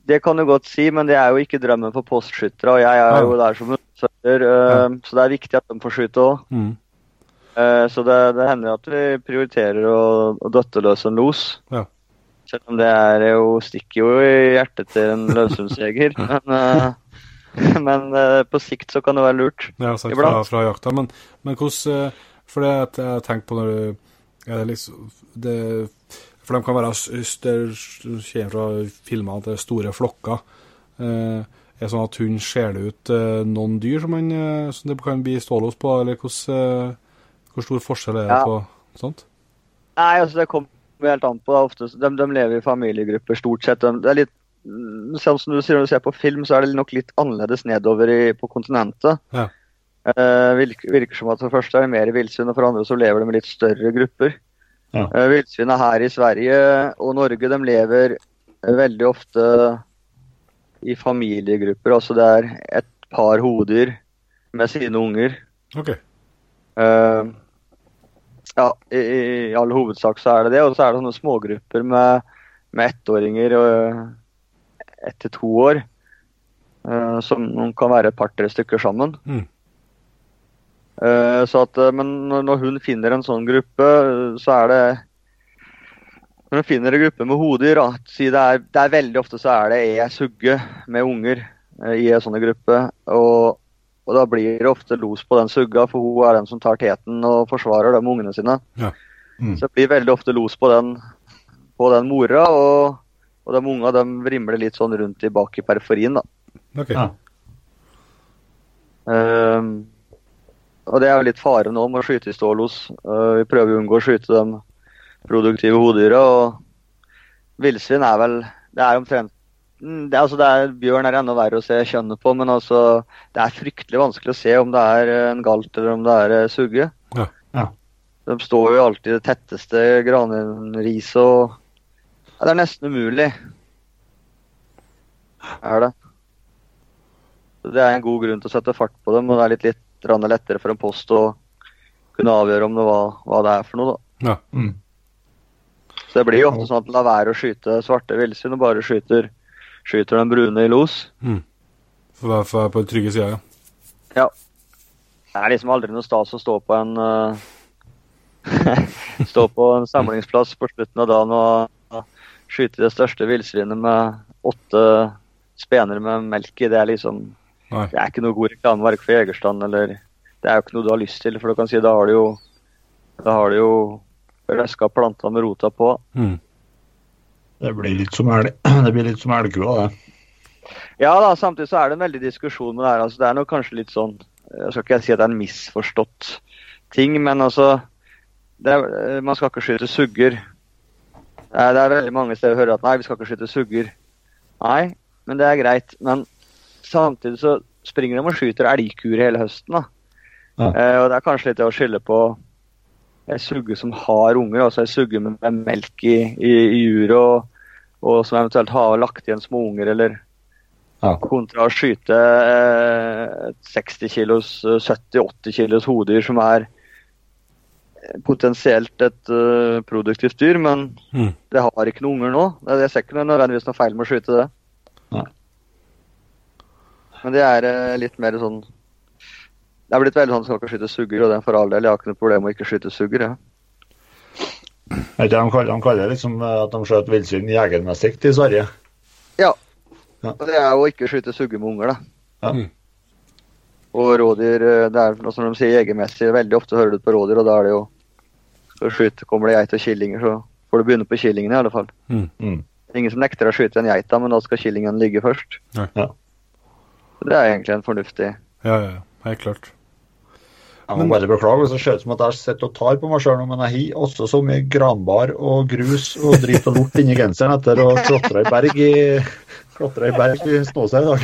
Det kan du godt si, men det er jo ikke drømmen for postskyttere. Og jeg er jo der som hundefører, eh, så det er viktig at de får skyte òg. Mm. Så det, det hender at vi prioriterer å, å døtte løs en los. Ja. Selv om det er jo, stikker jo i hjertet til en løshundsjeger. *laughs* men eh, *laughs* men uh, på sikt så kan det være lurt. Ja, sagt fra, fra jakta. Men, men hvordan eh, For det at jeg tenker på når du er det liksom det, For de kan være Det kommer fra filmer at det er store flokker. Uh, er det sånn at hund skjeler ut uh, noen dyr som, man, som det kan bli stålås på, eller hvordan, hvor stor forskjell er det Ja. på sånt? Nei, altså det kommer helt an på. Ofte, de, de lever i familiegrupper stort sett. De, det er litt, mm, sånn som du sier når du ser på film, så er det nok litt annerledes nedover i, på kontinentet. Ja. Eh, virker, virker som at for det første er det mer villsvin, og for det andre så lever de med litt større grupper. Ja. Eh, Villsvin er her i Sverige og Norge, de lever eh, veldig ofte i familiegrupper. Altså det er et par hoder med sine unger. Okay. Eh, ja, i, i all hovedsak så er det det. Og så er det sånne smågrupper med, med ettåringer og ett til to år. Uh, som kan være et par-tre stykker sammen. Mm. Uh, så at, eh, men når- hun finner en sånn gruppe, så er det Når hun finner en gruppe med hodedyr, si det, det er veldig ofte så er det ei sugge med unger uh, i en sånn gruppe. Og, og da blir det ofte los på den sugga, for hun er den som tar teten og forsvarer de ungene sine. Ja. Mm. Så det blir veldig ofte los på den, på den mora, og, og de unga de vrimler litt sånn rundt i bak i periferien. da. OK. Ja. Um, og det er jo litt fare nå med å skyte i stålos. Uh, vi prøver å unngå å skyte de produktive hodyra. Og villsvin er vel Det er omtrent Mm, det, altså det er, Bjørn er enda verre å se kjønnet på, men altså, det er fryktelig vanskelig å se om det er eh, en galt eller om det er eh, sugge. Ja. Ja. De står jo alltid i det tetteste granriset og ja, Det er nesten umulig. Er det. Det er en god grunn til å sette fart på dem, og det er litt, litt lettere for en post å kunne avgjøre om det hva, hva det er for noe. da. Ja. Mm. Så det blir jo ofte sånn at la være å skyte svarte villsvin og bare skyter, skyter den brune i los. Mm. for å være på den trygge sida, ja. Ja. Det er liksom aldri noe stas å stå på en uh, *laughs* Stå på en samlingsplass på slutten av dagen og skyte det største villsvinet med åtte spener med melk i. Det er liksom Nei. Det er ikke noe god reklame verken for jegerstand eller Det er jo ikke noe du har lyst til, for du kan si da har du jo Da har du jo røska planta med rota på. Mm. Det blir litt som elg. *clears throat* Det blir litt som elgkua, det. Ja da, samtidig så er det en veldig diskusjon med det her. Altså, det er nok kanskje litt sånn Jeg skal ikke si at det er en misforstått ting, men altså det er, Man skal ikke skyte sugger. Eh, Det er veldig mange steder å hører at nei, vi skal ikke skyte sugger. Nei, men det er greit. Men samtidig så springer de og skyter elgkuer hele høsten. da. Ja. Eh, og det er kanskje litt å skylde på ei sugge som har unger, altså ei sugge med, med melk i, i, i juret, og, og som eventuelt har lagt igjen små unger, eller Ja. kontra å skyte eh, et 60 kilos, eh, 70-80 kilos hodedyr som er eh, potensielt et uh, produktivt dyr, men Mm. det har ikke noen unger nå. Det- Jeg ser ikke nødvendigvis noe feil med å skyte det. Nei. Men det er uh, litt mer sånn Det er blitt veldig sånn skal ikke skyte sugger, og det er for all del. Jeg har ikke noe problem med å ikke skyte sugger. Ja. De, kaller, de kaller det liksom at de skjøt villsvin jegermessig i Sverige. ja. Ja. Og det er jo å ikke skyte sugger med unger, da. Ja. Mm. Og rådyr, eh, det er som de sier jegermessig, veldig ofte hører du på rådyr, og da er det jo Skal du skyte, kommer det geit og killinger, så får du begynne på killingene i alle fall. Mm. Mm. Ingen som nekter å skyte en geit, da, men da skal killingen ligge først. Ja. Så det er egentlig en fornuftig Ja, ja, ja. Helt klart. Jeg må bare beklage så det ser ut som at jeg sitter og tar på meg sjøl, men jeg har også så mye granbar og grus og drit og lort inni genseren etter å *laughs* klatre i berg i klatre i berg i Snåsa i dag.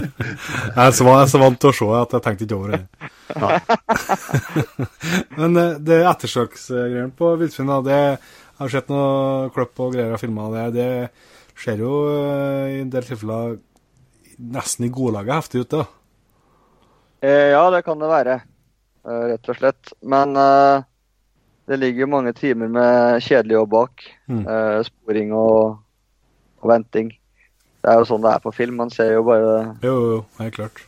*laughs* Jeg er så, jeg er så vant til å se at jeg tenkte ikke over det. *laughs* Men eh, det ettersøksgreiene på villsvin, det jeg har sett noen klipp og greier og filma det. Det ser jo eh, i en del tilfeller nesten i godlaget heftig ut, da. eh, Ja, det kan det være, eh, rett og slett. Men eh, det ligger jo mange timer med kjedelig jobb bak. Mm. Eh, sporing og, og venting. Det er jo sånn det er på film. Man ser jo bare Jo, jo, helt klart.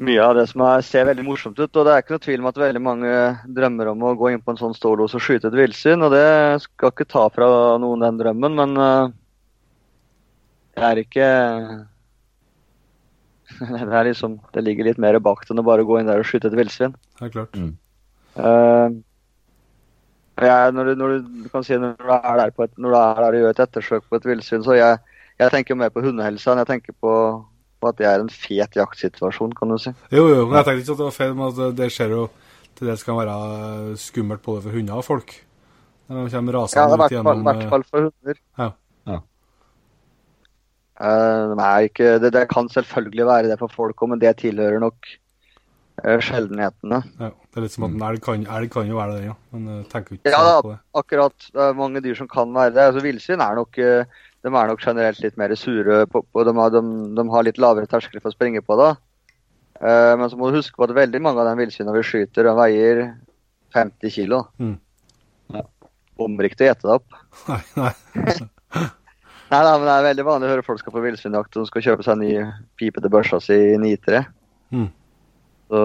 mye av det som er, ser veldig morsomt ut. Og det er ikke noe tvil om at veldig mange drømmer om å gå inn på en sånn stålos og skyte et villsvin. Og det skal ikke ta fra noen den drømmen, men eh, det er ikke *laughs* Det er liksom Det ligger litt mer bak det enn å bare gå inn der og skyte et villsvin. Helt klart. Eh, jeg, når, du, når du, du kan si når du er der, på et, når du er der og gjør et ettersøk på et villsvin, så jeg, jeg tenker mer på hundehelsa enn jeg tenker på, på at det er en fet jaktsituasjon, kan du si. Jo, jo, men jeg tenkte ikke at det var feil, men at det- skjer jo til dels kan være skummelt både for hunder og folk. Når de kommer Ja, rasende ja, ut gjennom fall, i hvert fall for hunder. Ja. Ja. Uh, de er ikke, det, det kan selvfølgelig være det for folk òg, men det tilhører nok eh, sjeldenhetene. Ja, det er litt som at en elg kan, elg kan jo være det, ja. Men jeg tenker ikke Ja på det. Ja, akkurat. Det er mange dyr som kan være det. Altså, Villsvin er nok, eh, de er nok generelt litt mer sure, på, på, de, har, de, de har litt lavere terskel for å springe på da. Uh, men så må du huske på at veldig mange av de villsvinene vi skyter, de veier 50 kilo. Mm. Ja. Kommer ikke til å gjette det opp. *laughs* Nei, nei. *laughs* Nei, men Det er veldig vanlig å høre folk skal på villsvinjakt og de skal kjøpe seg ny pipete børsa si i 9-3. Mm. Så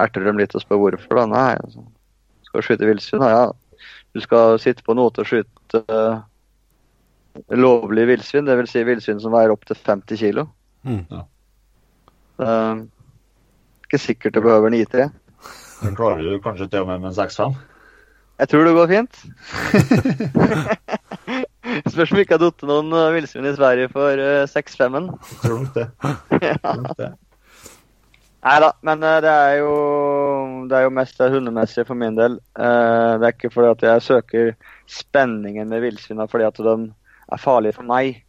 erter de litt og spør hvorfor. da. Nei, altså, skal skyte villsvin. Ja, ja. du skal sitte på noe til og skyte uh, lovlig villsvin, dvs. Si villsvin som veier opp til 50 kg. Mm. Uh, ikke sikkert du behøver en IT. Den klarer du kanskje til og med med en 6-5? Jeg tror det går fint. *laughs* Spørs om vi ikke har datt noen uh, villsvin i Sverige for uh, 6-5-en. Tror nok det. *laughs* Tror nok det. Nei da, men uh, det er jo det er jo mest det hundemessige for min del. Uh, det er ikke fordi at jeg søker spenningen med villsvina fordi at de er farlige for meg.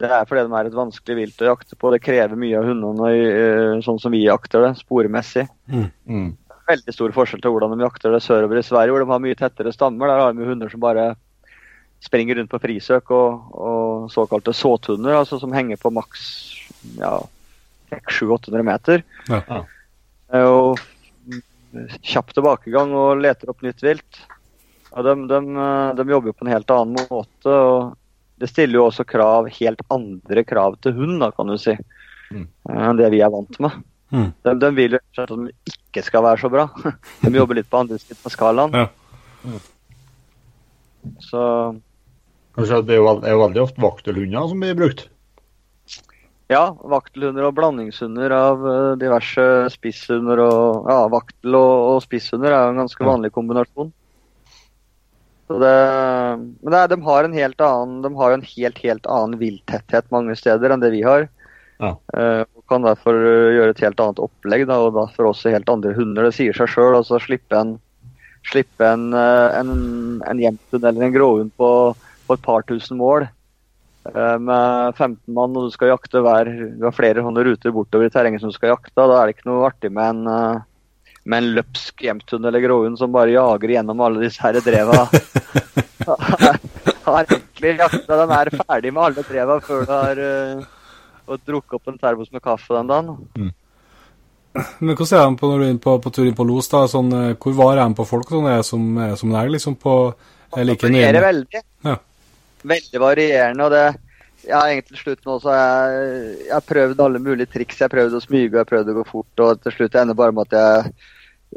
Det er fordi de er et vanskelig vilt å jakte på. Det krever mye av hundene, uh, sånn som vi jakter det, sporemessig. Mm. Veldig stor forskjell til hvordan de jakter det sørover i Sverige, hvor de har mye tettere stammer. Der har de hunder som bare springer rundt på frisøk, og, og såkalte såthunder, altså som henger på maks ja, 700-800 meter. Ja. Ja. Eh, Og kjapp tilbakegang og leter opp nytt vilt. Og de, de, eh, de jobber på en helt annen måte. og Det stiller jo også krav, helt andre krav til hund, da, kan du si, Mm. eh, enn det vi er vant med. Mm. De, de vil jo at de ikke skal være så bra. *laughs* De jobber litt på andre siden av skalaen. Ja. Så Kanskje det er jo, er jo veldig ofte vaktelhunder som blir brukt. ja, vaktelhunder og blandingshunder av eh, diverse spisshunder og Ja, vaktel og, og spisshunder er jo en ganske vanlig kombinasjon. Så det, men det de har en helt annen De har jo en helt, helt annen vilttetthet mange steder enn det vi har. Ja. Uh, kan derfor eh, gjøre et helt annet opplegg, da, og derfor også helt andre hunder. Det sier seg sjøl. Altså slippe en slippe en, eh, en, en jemthund eller en gråhund på, på et par tusen mål uh, med 15 mann, og du skal jakte hver Du har flere sånne ruter bortover i terrenget som du skal jakte. Da er det ikke noe artig med en, eh, med en løpsk jevnthund eller gråhund som bare jager gjennom alle disse her dreva. *laughs* *laughs* har egentlig jakta Den er ferdig med alle dreva før du har uh, drukket opp en termos med kaffe den dagen. Men hvordan er han på, når du er på, på tur inn på los? da? Sånn, eh, hvor var han på folk? Sånn, er som, er som det er liksom på er like Det varierer veldig. Ja. Veldig varierende. og det ja, egentlig til slutt nå så har jeg, jeg har prøvd alle mulige triks. Jeg har prøvd å smyge, og jeg har prøvd å gå fort, og til slutt ender bare med at jeg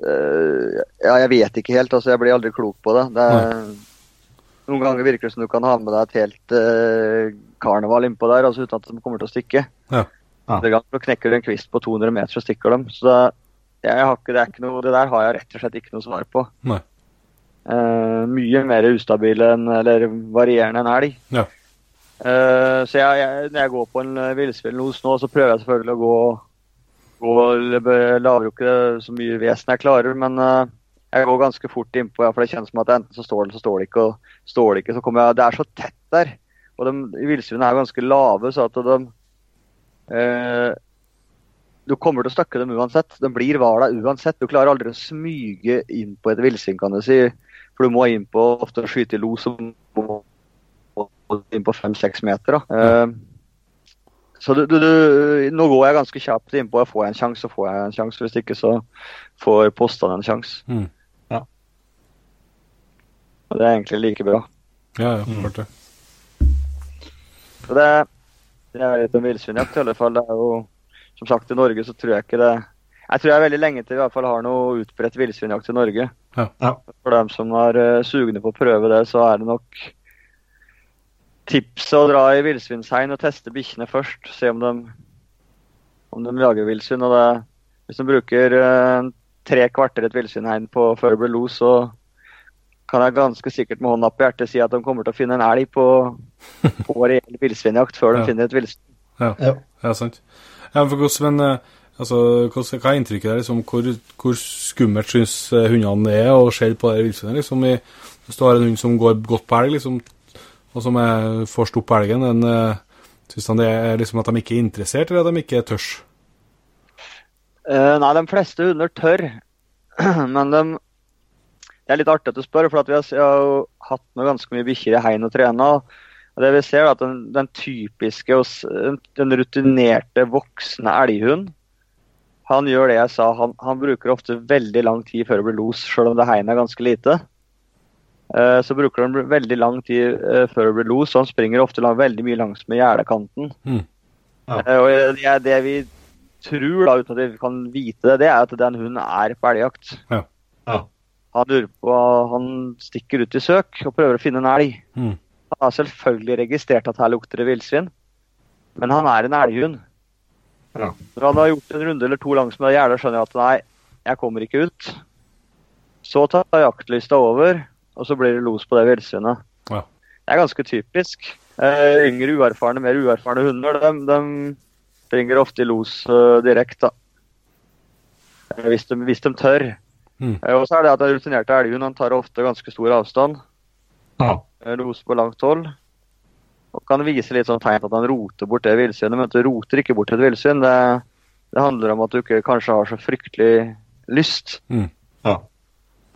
øh, Ja, jeg vet ikke helt. altså Jeg blir aldri klok på det. det er, noen ganger virker det som du kan ha med deg et helt øh, karneval innpå der altså uten at de kommer til å stikke. Ja. Ja. Andre så knekker du en kvist på 200 meter, og stikker dem. Så det, jeg har ikke, det, er ikke noe, det der har jeg rett og slett ikke noe svar på. Nei. Uh, mye mer ustabile enn, eller varierende enn elg. Ja. Eh, så jeg, jeg, når jeg går på en uh, villsvinlos nå, så prøver jeg selvfølgelig å gå, gå Lager jo ikke så mye vesen jeg klarer, men uh, jeg går ganske fort innpå, ja, for det kjennes som at enten så står den, så står det ikke, og står det ikke, så kommer jeg Det er så tett der. Og de villsvinene er ganske lave, så at de uh, Du kommer til å støkke dem uansett. De blir hvala uansett. Du klarer aldri å smyge inn på et villsvin, kan du si. For du må inn på ofte skyte i lo som må inn på fem-seks meter. Da. Uh, så du, du, du, nå går jeg ganske kjapt innpå. Får jeg en sjanse, så får jeg en sjanse. Hvis ikke, så får postene en sjanse. Mm. Og det er egentlig like bra. Ja, ja, klart det. Så det, det er litt om villsvinjakt i alle fall. Det er jo, som sagt, i Norge så tror jeg ikke det Jeg tror jeg er veldig lenge til vi i hvert fall har noe utbredt villsvinjakt i Norge. Ja. Ja. For dem som er uh, sugne på å prøve det, så er det nok tipset å dra i villsvinshegn og teste bikkjene først. Se om de, om de jager villsvin. Hvis de bruker eh, tre kvarter et villsvinhegn på før det blir los, så kan jeg ganske sikkert med hånda på hjertet si at de kommer til å finne en elg på, på reell villsvinjakt før de *laughs* Ja. finner et villsvin. Ja, Ja. ja sant. Ja, for hvordan, men, eh, altså, hvordan, hva er inntrykket der? Liksom, hvor, hvor skummelt syns eh, hundene det er å se på det villsvinet? Liksom, hvis du har en hund som går godt på elg, liksom, og som jeg får stopp elgen, den, uh, syns han det er liksom at de ikke er interessert, eller at de ikke tørs? Uh, nei, de fleste hunder tør. *clears throat* Men de, det er litt artig at du spør, for vi har, jo hatt med ganske mye bikkjer i hegn og trena. Og det vi ser er at den, den typiske, den rutinerte voksne elghund, han gjør det jeg sa. Han, han bruker ofte veldig lang tid før det blir los, sjøl om det hegnet er ganske lite. Eh, Så bruker han veldig lang tid eh, før det blir los, og han springer ofte lang, veldig mye langs med gjerdekanten. Mm. Ja. Eh, Og det, er det vi tror, da, uten at vi kan vite det, det er at den hunden er på elgjakt. Ja. Ja. Han på Han stikker ut i søk og prøver å finne en elg. Mm. Han har selvfølgelig registrert at her lukter det villsvin, men han er en elghund. Ja. Når han har gjort en runde eller to langs med gjerdet, skjønner jeg at nei, jeg kommer ikke ut. Så tar jaktlysta over, og så blir det los på det villsvinet. Ja. Det er ganske typisk. Eh, yngre, uerfarne, mer uerfarne hunder de, de springer ofte i los uh, direkte. Eh, Hvis hvis de tør. Mm. Eh, og så er det at den rutinerte elghund han tar ofte ganske stor avstand. Ja. eh, Los på langt hold. Og kan vise litt sånn tegn at han roter bort det villsvinet. Men du roter ikke bort et villsvin. Det, det handler om at du ikke kanskje har så fryktelig lyst. Mm.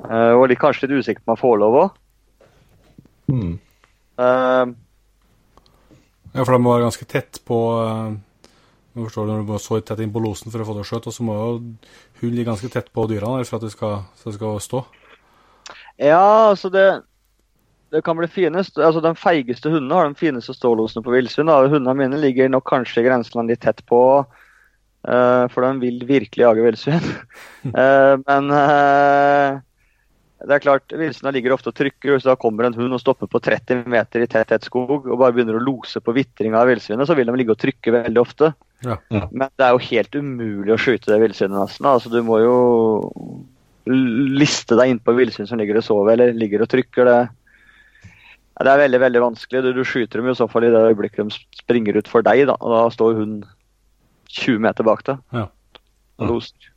Eh, og litt, kanskje litt usikker på om han får lov òg. Mm. Ja, for de må være ganske tett på eh, Jeg forstår Når du må så tett inn på losen for å få det skjøt, og så må jo hunden ligge ganske tett på der for at det skal, så det skal stå. Ja, altså det det kan bli finest. Altså De feigeste hundene har de fineste stålosene på villsvin. Hundene mine ligger nok kanskje i grenseland litt tett på, uh, for de vil virkelig jage villsvin. uh, *laughs* men eh, det er klart, villsvina ligger ofte og trykker. Hvis da kommer en hund og stopper på 30 meter i tett, tett skog og bare begynner å lose på vitringa av villsvinet, så vil de ligge og trykke veldig ofte. Ja. Ja. Men det er jo helt umulig å skyte det villsvinet nesten. Altså, du må jo liste deg inn på villsvin som ligger og sover eller ligger og trykker. det ja, Det er veldig veldig vanskelig. Du, du skyter dem i så fall i det øyeblikket de springer ut for deg, da, og da står hun 20 meter bak deg. Ja. og loser.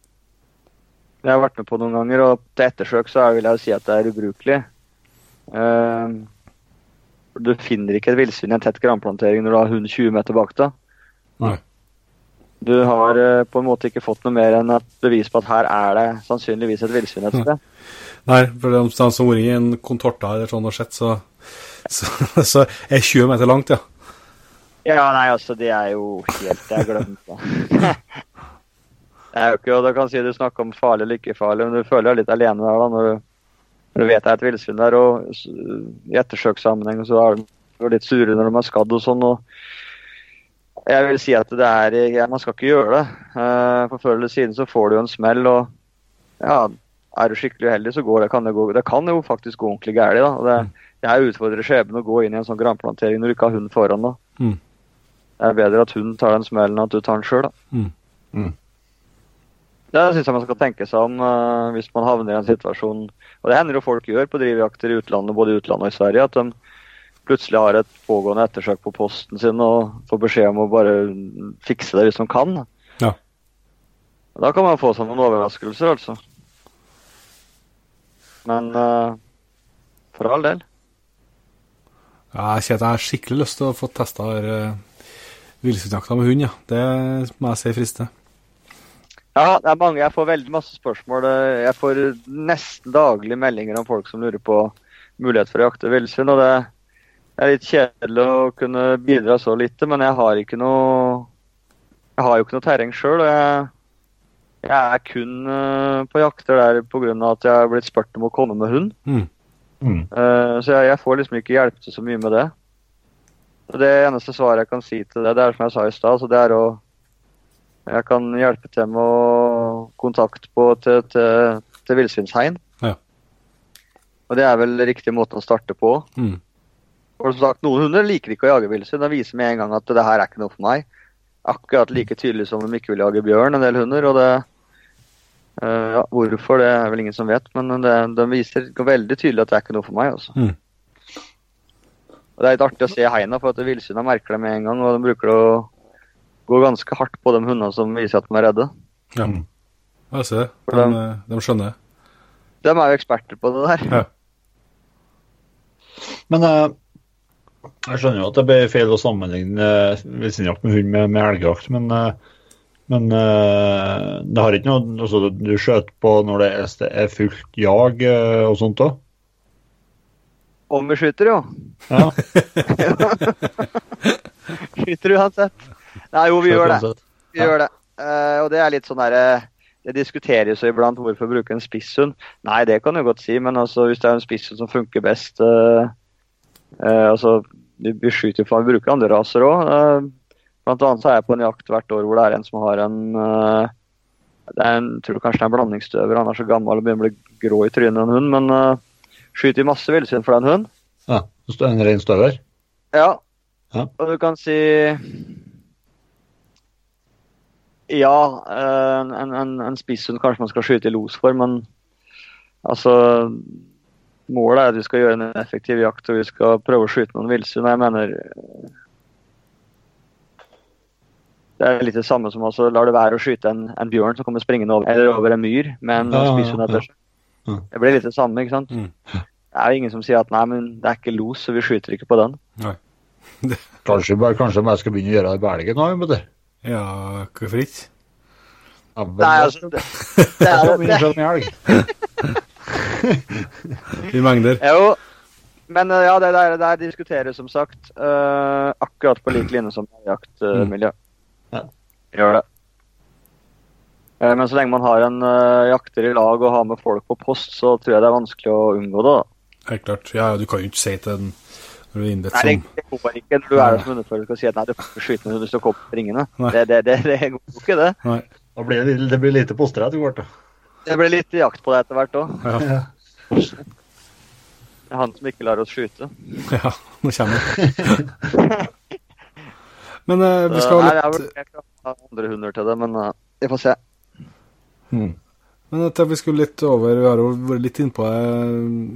Det har jeg vært med på noen ganger, og til ettersøk så vil jeg jo si at det er ubrukelig. Uh, du finner ikke et villsvin i en tett granplantering når du har hund 20 meter bak deg. Nei. Du har uh, på en måte ikke fått noe mer enn et bevis på at her er det sannsynligvis et villsvin et sted. Nei, for de som har vært i en kontorta eller sånn og sett, så, så, *laughs* så er 20 meter langt, ja. Ja, nei, altså, det er jo helt Jeg glemte det. *laughs* Det er jo ikke, og da kan si du snakker om farlig eller ikke farlig, men du føler deg litt alene der da, når du, når du vet det er et villsvin der. Og i ettersøkssammenheng så er de litt sure når de er skadd og sånn. og Jeg vil si at det er ja, Man skal ikke gjøre det. Eh, For før eller siden så får du jo en smell, og ja, er du skikkelig uheldig, så går det, kan det gå Det kan jo faktisk gå ordentlig galt. da, og det, det er utfordrer skjebnen å gå inn i en sånn granplantering når du ikke har hund foran. da. Mm. Det er bedre at hun tar den smellen enn at du tar den sjøl. Mm. Mm. Det syns jeg man skal tenke seg om uh, hvis man havner i en situasjon Og det hender jo folk gjør på drivjakter i utlandet, både i utlandet og i Sverige, at de plutselig har et pågående ettersøk på posten sin og får beskjed om å bare fikse det hvis de kan. Ja. Da kan man få seg noen overraskelser, altså. Men uh, for all del. Jeg kjenner at jeg har skikkelig lyst til å få testa uh, villsvinjakta med hund, ja. Det må jeg si frister. Ja, det er mange. Jeg får veldig masse spørsmål. Jeg får nesten daglig meldinger om folk som lurer på mulighet for å jakte villsvin. Og det er litt kjedelig å kunne bidra så lite, men jeg har ikke noe Jeg har jo ikke noe terreng sjøl. Jeg, jeg er kun eh, på jakter der pga. at jeg har blitt spurt om å komme med hund. Mm. Mm. Eh, så jeg, jeg får liksom ikke hjelpe til så mye med det. Så Det eneste svaret jeg kan si til det, det er som jeg sa i stad, så det er å Jeg kan hjelpe til med å kontakte på til, til, til villsvinshegn. Ja. Og det er vel riktig måte å starte på. Mm. Og som sagt, Noen hunder liker ikke å jage villsvin. De viser med en gang at det her er ikke noe for meg. Akkurat like tydelig som de ikke vil jage bjørn, en del hunder. og det Uh, ja, Hvorfor, det er vel ingen som vet, men det, de viser veldig tydelig at det er ikke noe for meg. altså. Mm. Og Det er litt artig å se heina, for at villsvina merker det med en gang. Og de bruker å gå ganske hardt på de hundene som viser at de er redde. Ja. Mm. Jeg ser det. De, de, de skjønner det. De er jo eksperter på det der. Ja. Men eh, jeg skjønner jo at det blir feil å sammenligne uh, villsvinjakt med hund med, med elgjakt, men, eh, men eh, det har ikke noe altså, Du skjøter på når det er, er fullt jag eh, og sånt òg? Om vi skyter, jo. Ja, *laughs* Skyter uansett. Nei, jo, vi gjør det. Vi gjør det. Uh, og det er litt sånn derre Det diskuteres jo iblant hvorfor bruke en spisshund. Nei, det kan du godt si, men altså, hvis det er en spisshund som funker best uh, uh, altså, vi, skyter for vi bruker andre raser òg. blant annet så er jeg på en jakt hvert år hvor det er en som har en, eh, det er en, tror kanskje det er en blandingsstøver. Han er så gammel og begynner å bli grå i trynet, en hund. Men uh, skyter masse villsvin for den hund. Ja, En reinstøver? Ja. Ja. Og du kan si Ja, eh, en, en, en spisshund kanskje man skal skyte i los for, men altså Målet er at vi skal gjøre en effektiv jakt og vi skal prøve å skyte noen villsvin. Jeg mener Det er litt det samme som altså lar det være å skyte en, en bjørn som kommer springende over, eller over en myr med en Ja, spisshund etter seg. Det blir litt det samme, ikke sant. Mm. Det er jo ingen som sier at nei, men det er ikke los, så vi skyter ikke på den. Kanskje bare, kanskje jeg skal begynne å gjøre det i elgen nå? vet du. Ja, hvorfor ikke? Nei, altså, det, det er det. *laughs* I mengder. Jo, men eh, ja, det der, der diskuteres som sagt uh, akkurat på lik linje som jaktmiljø. Ja. Gjør det. Eh, men så lenge man har en jakter i lag og har med folk på post, så tror jeg det er vanskelig å unngå det. da. Helt klart. Ja, du kan jo ikke si til den når du er innbedt Nei, det, som går ikke når du er der som underfølger og sier at nei, du får ikke skyte med hvis du kommer springende. ringene. Det, det, det, det går ikke, det. Nei. Da blir det, det blir lite poster etter hvert. Det blir litt jakt på deg etter hvert òg. Ja. Det er han som ikke lar oss skyte. *laughs* ja, nå kommer det. *laughs* Men uh, vi ha litt... nei, jeg har vurdert å ha andre hunder til det, men uh, vi får se. Mm. Men jeg tenkte vi skulle litt over, Vi har jo vært litt innpå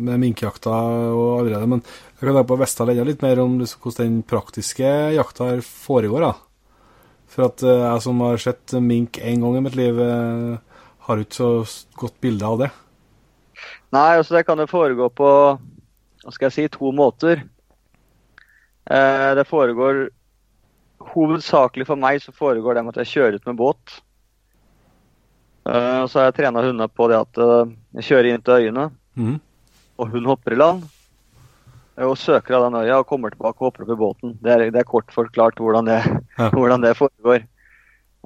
med minkjakta og allerede, men jeg kan da på Vestdal enda litt mer om liksom hvordan den praktiske jakta her foregår. da. For at eh, jeg som har sett mink én gang i mitt liv, eh, har ikke så godt bilde av det. Nei, altså det kan jo foregå på hva skal jeg si, to måter. Eh, det foregår Hovedsakelig for meg så foregår det med at jeg kjører ut med båt. Eh, og så har jeg trena hundene på det at uh, jeg kjører inn til øyene, mm. og hun hopper i land. eh, Og søker av den øya og kommer tilbake og hopper opp i båten. Det er, det er kort forklart hvordan det, Ja. *laughs* hvordan det foregår.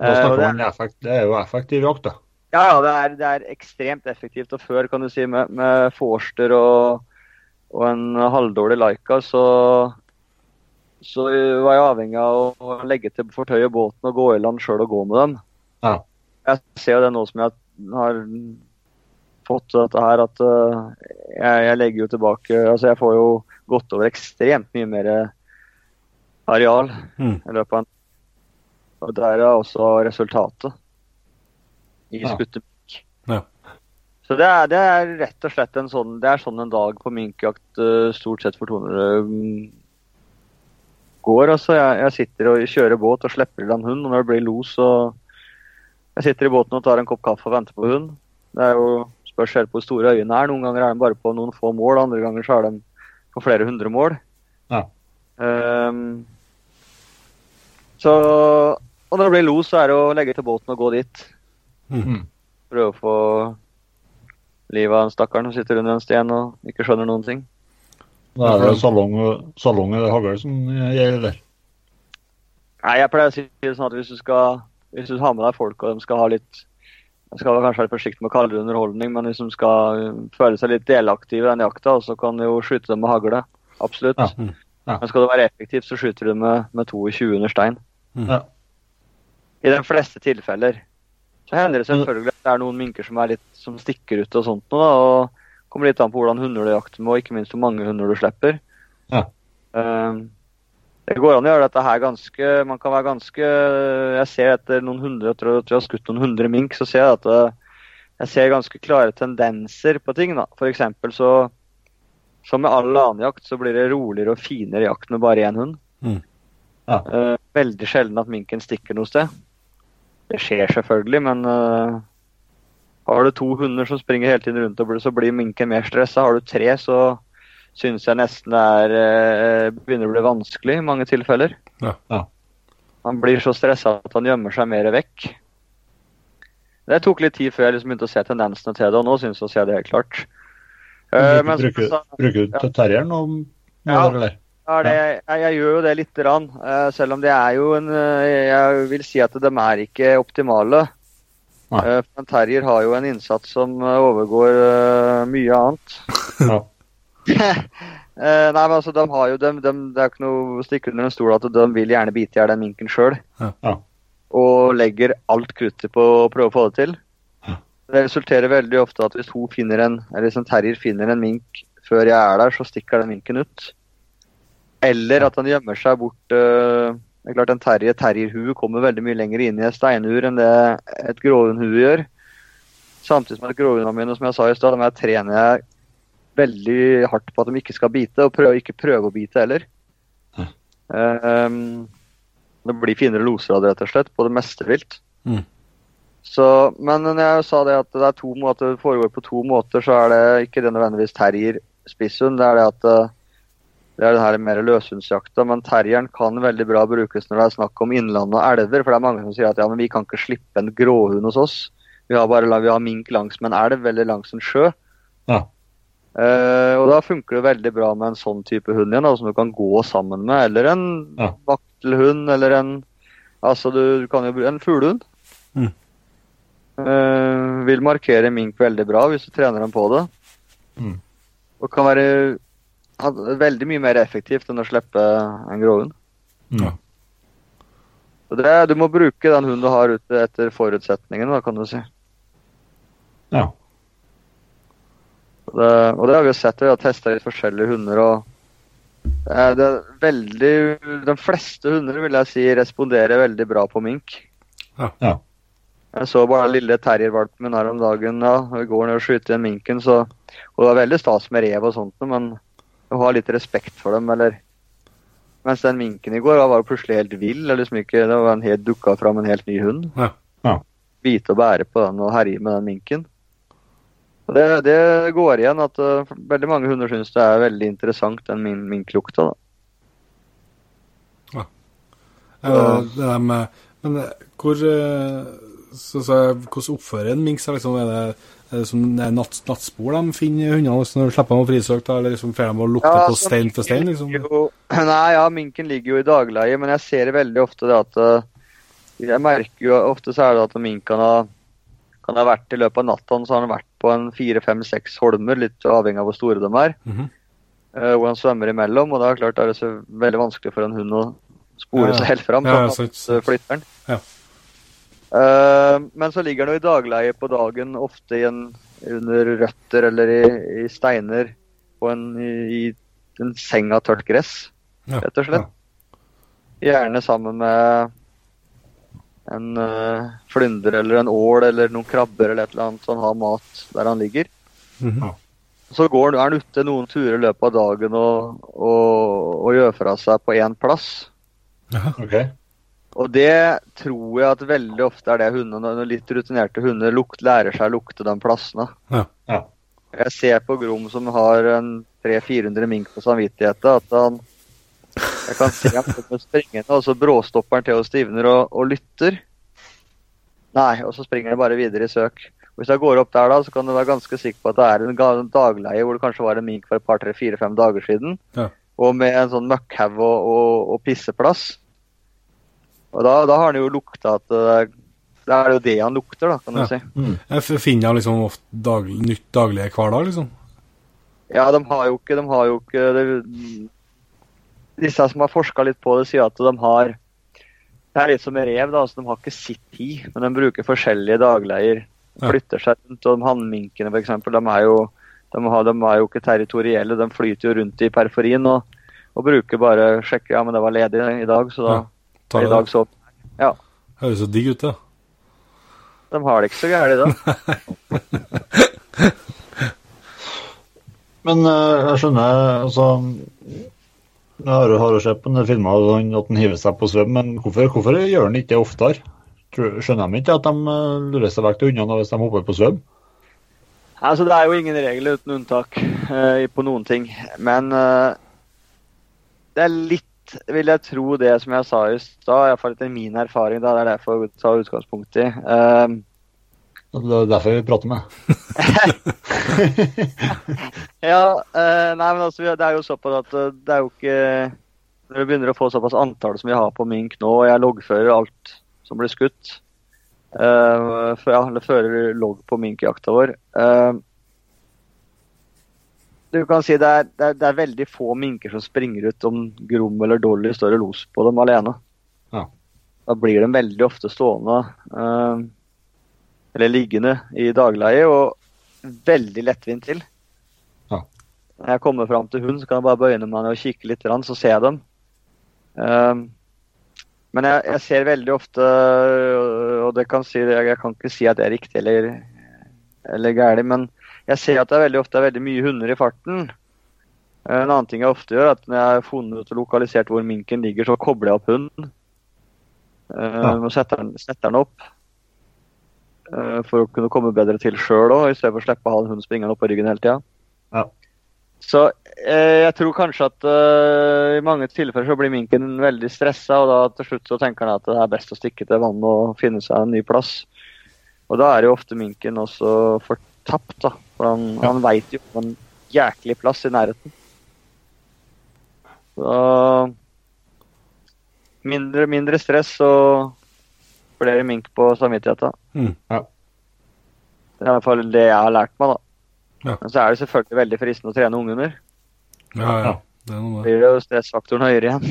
Eh, det- effekt, det er jo effektiv jakt, da. Ja, ja, det er, det er ekstremt effektivt. Og før, kan du si, med, med Forster og, og en halvdårlig Laika, så, så var jeg avhengig av å legge til fortøye båten og gå i land sjøl og gå med dem. Ja. Jeg ser jo det nå som jeg har fått dette her, at uh, jeg, jeg legger jo tilbake Altså, jeg får jo gått over ekstremt mye mer areal Mm. i løpet av en Og der er også resultatet i Ja. skutte. Ja. Så det er, det er rett og slett en sånn, det er sånn en dag på minkjakt eh, stort sett for tonere mm, går. Altså. Jeg, jeg sitter og kjører båt og slipper i land hund, og når det blir los, så Jeg sitter i båten og tar en kopp kaffe og venter på hund. Det er jo spørs helt på hvor store øyene er. Noen ganger er de bare på noen få mål, andre ganger så er de på flere hundre mål. Ja. Um, så Og når det blir los, så er det å legge til båten og gå dit. Mm. Prøve å få livet av en stakkaren som sitter under en sten og ikke skjønner noen ting. Da er det salong, salong eller hagl som gjelder der. Nei, jeg pleier å si det sånn at hvis du skal hvis du har med deg folk og de skal ha litt Jeg skal kanskje være forsiktig med å kalle det underholdning, men hvis de skal uh, føle seg litt delaktive i den jakta, så kan du jo skyte dem med hagle. Absolutt. Ja. Mm. Ja. Men skal du være effektivt, så skyter du med, med 22 under stein. Ja. I de fleste tilfeller. Så hender det selvfølgelig at det er noen minker som, er litt, som stikker ut og sånt noe, da, og kommer litt an på hvordan hunder du jakter med, og ikke minst hvor mange hunder du slipper. Ja. Um, det går an å gjøre dette her ganske Man kan være ganske Jeg ser etter noen hundre etter at vi har skutt noen hundre mink, så ser jeg at jeg ser ganske klare tendenser på ting. da. For eksempel så Som med all annen jakt, så blir det roligere og finere jakt med bare én hund. Mm. Ja. Eh, veldig sjelden at minken stikker noe sted. Det skjer selvfølgelig, men uh, har du to hunder som springer hele tiden rundt, og så blir minken mer stressa. Har du tre, så syns jeg nesten det er, eh, begynner å bli vanskelig i mange tilfeller. Ja. Ja. Han blir så stressa at han gjemmer seg mer vekk. Det tok litt tid før jeg liksom begynte å se tendensene til det, og nå syns jeg å se det helt klart. Eh, Bruker, men som bruker, sa- bruker du terrieren og Ja. eller? Ja, det, jeg, jeg gjør jo det lite grann. eh, selv om det er jo en eh, Jeg vil si at de er ikke optimale. Nei. Eh, for en terrier har jo en innsats som eh, overgår eh, mye annet. Ja. Eh, nei, men altså, de har jo dem, dem, Det er ikke noe å stikke under en stol at de vil gjerne bite i hjel den minken sjøl. Ja. Ja. Og legger alt kruttet på å prøve å få det til. Det resulterer veldig ofte at hvis, hun finner en, eller hvis en terrier finner en mink før jeg er der, så stikker den minken ut. Eller at den gjemmer seg bort øh, Det er klart En terrier, terrierhue kommer veldig mye lenger inn i et steinur enn det et gråhundhue gjør. Samtidig som at gråhundene mine, som jeg sa i sted, de her trener jeg veldig hardt på at de ikke skal bite, og prøve, ikke prøve å bite heller. Ja. Um, det blir finere loser av det, rett og slett, på det meste vilt. Mm. Så, men når jeg sa det at det er måter, det foregår på to måter, så er det ikke det nødvendigvis terrier spisshund. Det er det at eh, det er det her mer løshundsjakta. Men terrieren kan veldig bra brukes når det er snakk om innland og elver. For det er mange som sier at ja, men vi kan ikke slippe en gråhund hos oss. Vi har bare vi har mink langs med en elv eller langs en sjø. Ja. Eh, og da funker det veldig bra med en sånn type hund igjen, da, som du kan gå sammen med. Eller en Ja. vaktelhund, eller en Altså, du, du kan jo bruke en fuglehund. Mm. Uh, vil markere mink veldig bra hvis du trener dem på det. Mm. Og kan være ha- veldig mye mer effektivt enn å slippe en gråhund. Ja. Det, du må bruke den hunden du har ute etter forutsetningene, da, kan du si. Ja. Det, og det har vi jo sett, vi har testa litt forskjellige hunder. og eh, det er veldig, De fleste hunder vil jeg si responderer veldig bra på mink. Ja. Ja. Jeg så bare den lille terriervalpen min her om dagen. ja, vi går ned og skyter igjen minken. så, og Det var veldig stas med rev og sånt, men å ha litt respekt for dem, eller Mens den minken i går var jo plutselig helt vill. eller liksom ikke, Det var en helt dukka fram en helt ny hund. Ja. Ja. Bite og bære på den og herje med den minken. Det, det går igjen at uh, veldig mange hunder syns det er veldig interessant, den min minklukta. da. Eh, det der med, men eh, hvor så, så, Hvordan oppfører en mink seg? Liksom, er det, er det som er natt, nattspor de finner hundene liksom, når de slipper dem å frisøke? Eller liksom, får de å lukte Ja, på stein for stein? Liksom? Jo, *clears throat* nei, ja, minken ligger jo i dagleie, men jeg ser veldig ofte det at uh, Jeg merker jo ofte så er det at minken har, kan ha vært i løpet av natta, så har den vært på en fire, fem, seks holmer, litt avhengig av hvor store de er, Mhm. uh, hvor han svømmer imellom. Og da er det klart det er så veldig vanskelig for en hund å spore Ja, seg helt fram. Ja, så ja, han sant, uh, sant. flytter den. Ja. Uh, men så ligger den jo i dagleie på dagen, ofte i en, under røtter eller i, i steiner på en, i, i en seng av tørt gress, rett og slett. Gjerne sammen med en uh, flynder eller en ål eller noen krabber eller et eller annet, så han har mat der han ligger. Mhm. Så går er han ute noen turer i løpet av dagen og, og, og gjør fra seg på én plass. Ja. OK. Og det tror jeg at veldig ofte er det hundene, når litt rutinerte hunder lukt, lærer seg å lukte de plassene. Ja. Ja. Jeg ser på Grom som har en 300-400 mink på samvittigheten, at han Jeg kan se han kommer springende, og så bråstopper han til og stivner og, og lytter. Nei, og så springer han bare videre i søk. Hvis jeg går opp der, da, så kan du være ganske sikker på at det er en dagleie hvor det kanskje var en mink for et par, tre, fire, fem dager siden. Ja. Og med en sånn møkkhaug og, og, og pisseplass. Og da, da har han jo lukta at det er, det jo det han lukter, da, kan du Ja. si. Mm. Jeg finner han liksom ofte dag, nytt daglige hver dag, liksom. Ja, de har jo ikke, de har jo ikke det, Disse som har forska litt på det, sier at de har Det er litt som en rev, da. altså De har ikke sitt tid, men de bruker forskjellige dagleier. De Ja. flytter seg rundt. og de Hannminkene, f.eks., de er jo de, har, de er jo ikke territorielle. De flyter jo rundt i perforien og, og bruker bare sjekke ja, men det var ledig i dag, så da Ja. Tar i det. dag så Høres så digg ut, det. De har det ikke så gærent da. *laughs* Men eh, jeg skjønner altså Jeg har, har sett på den filmen at han- hiver seg på svøm, men hvorfor, hvorfor gjør han ikke det oftere? Skjønner de ikke at de eh, lurer seg vekk til hundene hvis de hopper på svøm? Altså, det er jo ingen regler uten unntak uh, på noen ting. Men uh, det er litt, vil jeg tro, det som jeg sa i stad, iallfall etter min erfaring. Da, det er derfor jeg tar utgangspunkt i. Eh, Det er derfor vi prater med *laughs* ja, eh, nei, men altså, det er jo såpass at eh, det er jo ikke Når vi begynner å få såpass antall som vi har på mink nå, og jeg loggfører alt som blir skutt uh, for, ja, eller fører logg på minkjakta vår Uh, Du kan si det er, det, er, det er veldig få minker som springer ut om Grom eller Dolly står og los på dem alene. Ja. Da blir de veldig ofte stående. eh, eller liggende i dagleie, og veldig lettvint til. Ja. Når jeg kommer fram til hund, så kan jeg bare bøye meg ned og kikke litt, så ser jeg dem. Um, men jeg, jeg, ser veldig ofte, og det kan si, jeg, kan ikke si at det er riktig eller, eller gærent, men jeg ser at det er veldig ofte er veldig mye hunder i farten. En annen ting jeg ofte gjør, er at når jeg har funnet ut og lokalisert hvor minken ligger, så kobler jeg opp hunden. Ja. Og setter den, setter den opp. For å kunne komme bedre til sjøl òg, i stedet for å slippe å ha en hund springende opp på ryggen hele tida. Ja. Så eh, jeg tror kanskje at eh, i mange tilfeller så blir minken veldig stressa, og da til slutt så tenker han at det er best å stikke til vannet og finne seg en ny plass. Og da er jo ofte minken også fortapt, da. For han, ja. han veit jo om en jæklig plass i nærheten. Så mindre, mindre stress og flere mink på samvittigheten. Mm. Ja. Det er i hvert fall det jeg har lært meg, da. Ja. Men så er det selvfølgelig veldig fristende å trene ungunder. Ja, ja. Det er noe med det. blir jo stressfaktoren høyere igjen.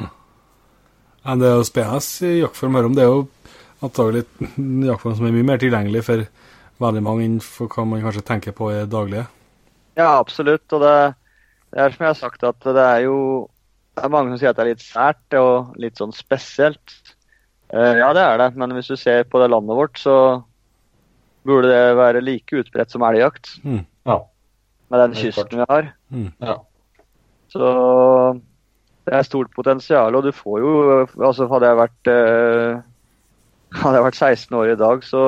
*laughs* Men det er jo spennende i jaktform her om. Det er jo antagelig en jaktform som er mye mer tilgjengelig for veldig mange enn for hva man kanskje tenker på i daglige. Ja, absolutt. Og det, det er som jeg har sagt, at det er jo det er mange som sier at det er litt sært og litt sånn spesielt. Eh, ja, det er det, men hvis du ser på det landet vårt, så burde det være like utbredt som elgjakt. Mm. Ja. Med den kysten vi har. Mm. Ja. Så det er stort potensial, og du får jo Altså, hadde jeg vært eh, Hadde jeg vært 16 år i dag, så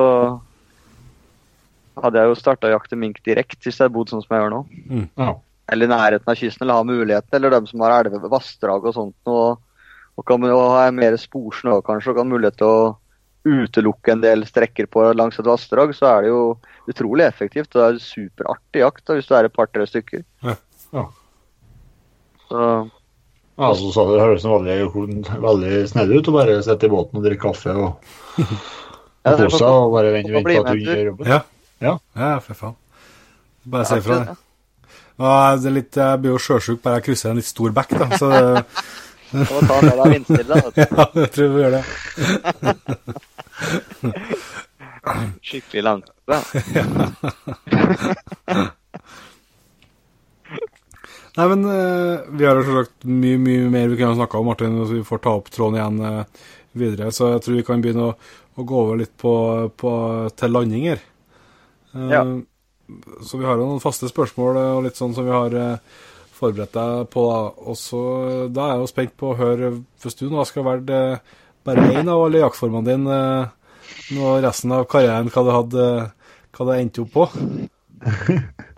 hadde jeg jo starta å jakte mink direkte hvis jeg hadde bodd sånn som jeg gjør nå. Ja. Eller i nærheten av kysten, eller ha muligheten, eller dem som har elver, vassdrag og sånt. Og, og kan ha mer mer sporsnø kanskje, og kan ha mulighet til å utelukke en del strekker på langs et vassdrag, så er det jo utrolig effektivt. Og det er superartig jakt da, hvis du er et par-tre stykker. Ja. Ja. Så Ja, så sa du det høres veldig, veldig snedig ut å bare sitte i båten og drikke kaffe og, og kose seg og bare vente, vente på at du gjør jobben. Ja. Ja. Ja, for faen. Bare si ifra, det. Og det er litt, jeg blir jo sjøsjuk bare jeg krysser en litt stor bekk, da. Så det, Så ta med deg vindstille. ja, jeg tror vi gjør det. Skikkelig langt. *laughs* Nei, men uh, vi har jo sagt mye, mye mer vi kunne snakka om, Martin, så vi får ta opp tråden igjen uh, videre. Så jeg tror vi kan begynne å, å gå over litt på, på, til landing her. Eh, Ja. Så vi har jo noen faste spørsmål eh, og litt sånn som vi har eh, forberedt deg på. da. Og så Da er jeg jo spent på å høre, hvis du nå skal være eh, bare én av alle jaktformene dine eh, nå resten av karrieren, hva du hadde hva det endte opp på. *laughs*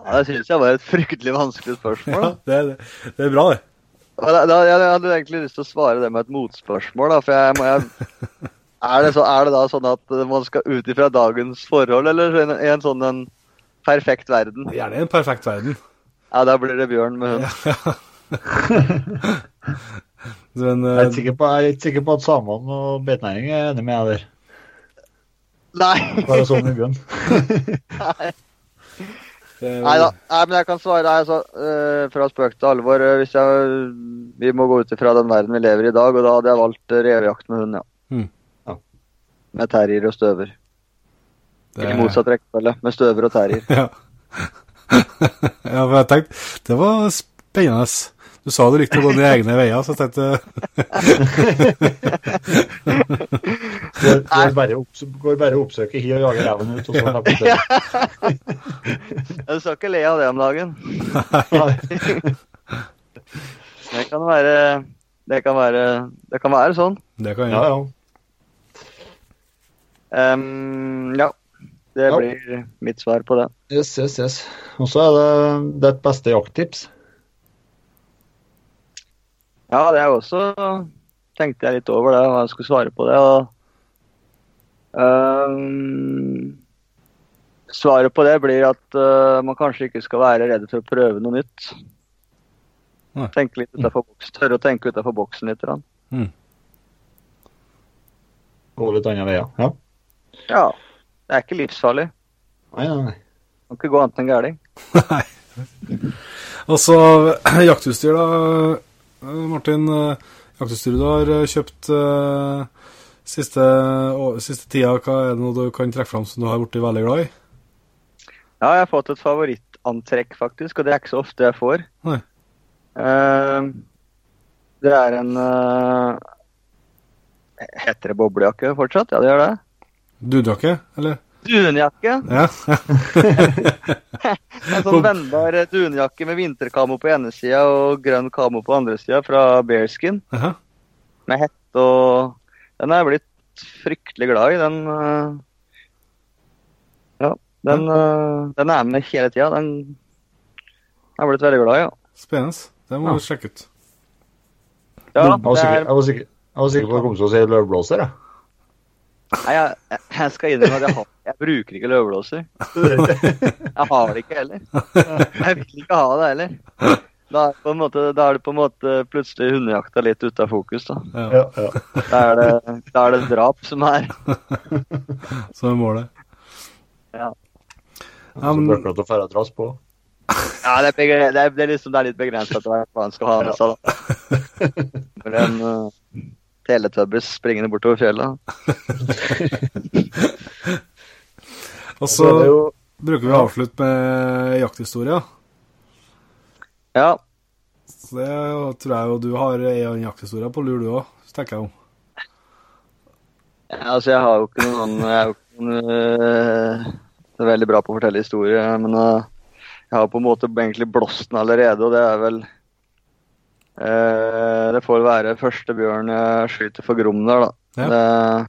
Ja, det syns jeg var et fryktelig vanskelig spørsmål. Ja, det, er- det er bra, det. Da, da, jeg hadde egentlig lyst til å svare det med et motspørsmål. Da, for jeg, må, jeg, *laughs* er, det så, er det da sånn at man skal ut ifra dagens forhold, eller i en, en sånn en perfekt verden? Gjerne en perfekt verden. Ja, da blir det bjørn med hund. *laughs* Men, Jeg er eh, ikke sikker på, jeg er ikke sikker på at samene og beitenæringen er enig med deg der. Nei! Bare sånn i bjørn. Nei. Nei da. Nei, men jeg kan svare altså, uh, fra spøk til alvor. eh, Hvis jeg, vi må gå ut ifra den verden vi lever i i dag, og da hadde jeg valgt eh, revejakt med hund, ja. Mm. Ja. Med terrier og støver. det- Ikke motsatt rekkefølge, med støver og terrier. *laughs* Ja. *laughs* ja, for jeg tenkte Det var spennende. Du sa du likte å gå dine egne veier, så jeg *laughs* tenkte Det går bare opp, går bare og oppsøker hi og jager reven ut, og så slipper *laughs* du skal ikke le av det om dagen. Det kan være Det kan være, det kan være sånn. Det kan Ja, jeg. ja. Um, ja. Det Ja. blir mitt svar på det. Yes, yes, yes. Og så er det ditt beste jakttips. Ja, det er også Tenkte jeg litt over det, hva jeg skulle svare på det. og um, Svaret på det blir at uh, man kanskje ikke skal være redd for å prøve noe nytt. Nei. Tenke litt utenfor boksen, Tørre å tenke utenfor boksen litt. Mm. Gå litt andre veier. Ja. Ja, det er ikke livsfarlig. Nei, nei, nei. Kan ikke gå annet enn gærent. Nei. Og så jaktutstyr, da. eh, Martin. eh, Jaktutstyret du har eh, kjøpt, uh, Siste, å- siste tida, hva er det noe du kan trekke fram som du har blitt veldig glad i? Ja, jeg har fått et favorittantrekk, faktisk, og det er ikke så ofte jeg får. Nei. Uh, det er en uh, Heter det boblejakke fortsatt? Ja, det gjør det. Dunjakke, eller? Dunjakke. Ja. *laughs* En sånn vennbar dunjakke med vinterkamo på ene sida og grønn kamo på andre sida fra Bearskin. Jaha. Med hette og Den er jeg blitt fryktelig glad i. Den eh, Ja, den, uh... den er med hele tida. Den jeg er blitt veldig glad i, ja. Spennende. Det må Ja. du sjekke ut. ja Jeg var det sikker, er, jeg var sikker, jeg var sikker på at du kom til å si løvblåser. jeg. Nei, jeg, jeg skal innrømme at jeg, har, jeg bruker ikke løvblåser. Jeg har det ikke heller. Jeg vil ikke ha det heller. Da er, det på en måte, da er det på en måte plutselig hundejakta litt ute av fokus. da. Ja. Ja, ja. Da er det, da er det drap som er *laughs* Så er målet. Ja. Så det å fære trass på. Ja, det er, begre- det er, det er liksom det er litt begrensa hva han skal ha med seg. da. Men, uh, teletubbies springende bortover fjellet. *laughs* og Så så er det jo bruker vi å avslutte med jakthistoria. Ja, Så det tror jeg jo du har en jakthistorie på lur, du òg, tenker jeg om. Ja, altså jeg har jo ikke noen Jeg er jo ikke noen, øh, så veldig bra på å fortelle historier, men øh, jeg har på en måte egentlig blåst den allerede, og det er vel Det får være første bjørn jeg skyter for Grom der, da. Ja. Det,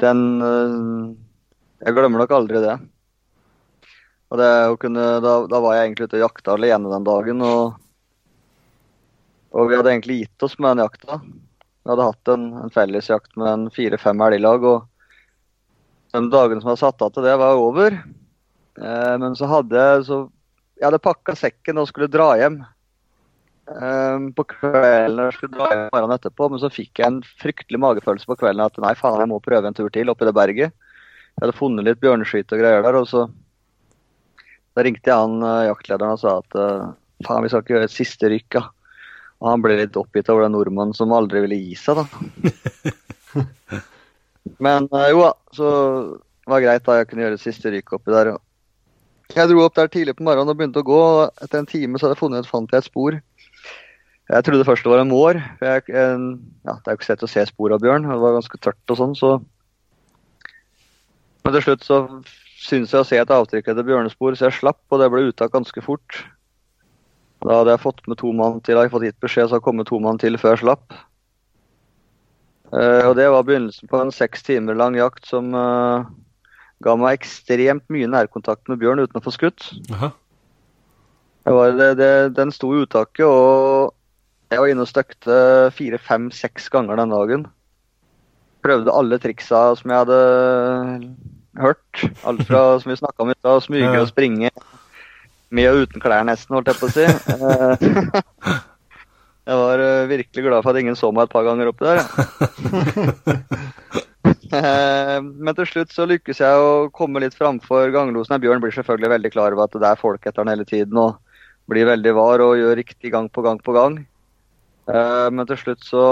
den øh, Jeg glemmer nok aldri det. Og det kunne, da, da var jeg egentlig ute og jakta alene den dagen, og, og vi hadde egentlig gitt oss med den jakta. Vi hadde hatt en, en fellesjakt med en fire-fem elglag, og de dagene som var satt av til det, var over. Eh, men så hadde så Jeg hadde pakka sekken og skulle dra hjem. Eh, på kvelden jeg skulle dra hjem morgenen etterpå, men så fikk jeg en fryktelig magefølelse på kvelden at nei, faen, jeg må prøve en tur til oppi det berget. Jeg hadde funnet litt bjørneskyt og greier der, og så da ringte jeg han uh, jaktlederen og sa at uh, faen, vi skal ikke gjøre et siste rykk, ja. Og han ble litt oppgitt over den nordmannen som aldri ville gi seg, da. *laughs* Men uh, jo da, så var det greit da jeg kunne gjøre et siste rykk oppi der. Jeg dro opp der tidlig på morgenen og begynte å gå. og Etter en time så hadde jeg funnet, fant jeg et spor. Jeg trodde først det var en mår. Jeg, ja, det er jo ikke sett å se spor av bjørn. Det var ganske tørt og sånn, så Men til slutt så syntes jeg å se et avtrykk etter bjørnespor, så jeg slapp, og det ble uttak ganske fort. Da hadde jeg fått med to mann til, jeg hadde fått gitt beskjed, så hadde kommet to mann til før jeg slapp. Eh, og det var begynnelsen på en seks timer lang jakt som uh, ga meg ekstremt mye nærkontakt med bjørn uten å få skutt. Det var, det, det, den sto i uttaket, og jeg var inne og støkte fire, fem, seks ganger den dagen. Prøvde alle triksa som jeg hadde hørt. Alt fra *laughs* som vi snakka om i stad, smyge og springe. Med og uten klær nesten, holdt jeg på å si. *laughs* Eh, *laughs* Jeg var eh, virkelig glad for at ingen så meg et par ganger oppi der. Eh, Men til slutt så lykkes jeg å komme litt framfor ganglosen. Bjørn blir selvfølgelig veldig klar over at det er folk etter han hele tiden og blir veldig var og gjør riktig gang på gang på gang. Eh, Men til slutt så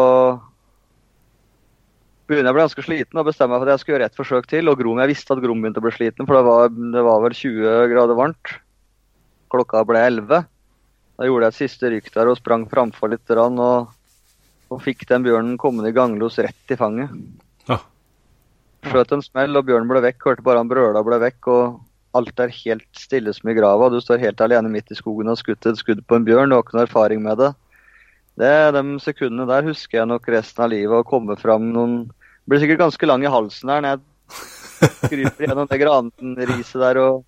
begynner jeg å bli ganske sliten og bestemmer meg for at jeg skal gjøre ett forsøk til. Og Grom, jeg visste at Grom begynte å bli sliten, for det var, det var vel 20 grader varmt. Klokka ble 11. Da gjorde jeg et siste rykk der og sprang framfor litt og, og fikk den bjørnen kommende i ganglos rett i fanget. Ja. Skjøt en smell, og bjørnen ble vekk. Hørte bare han brøla ble vekk. og Alt er helt stille som i grava. Du står helt alene midt i skogen og har skutt et skudd på en bjørn. Du har ikke noe erfaring med det. Det, De sekundene der husker jeg nok resten av livet. Å komme fram noen Blir sikkert ganske lang i halsen der når jeg kryper gjennom det granriset der. og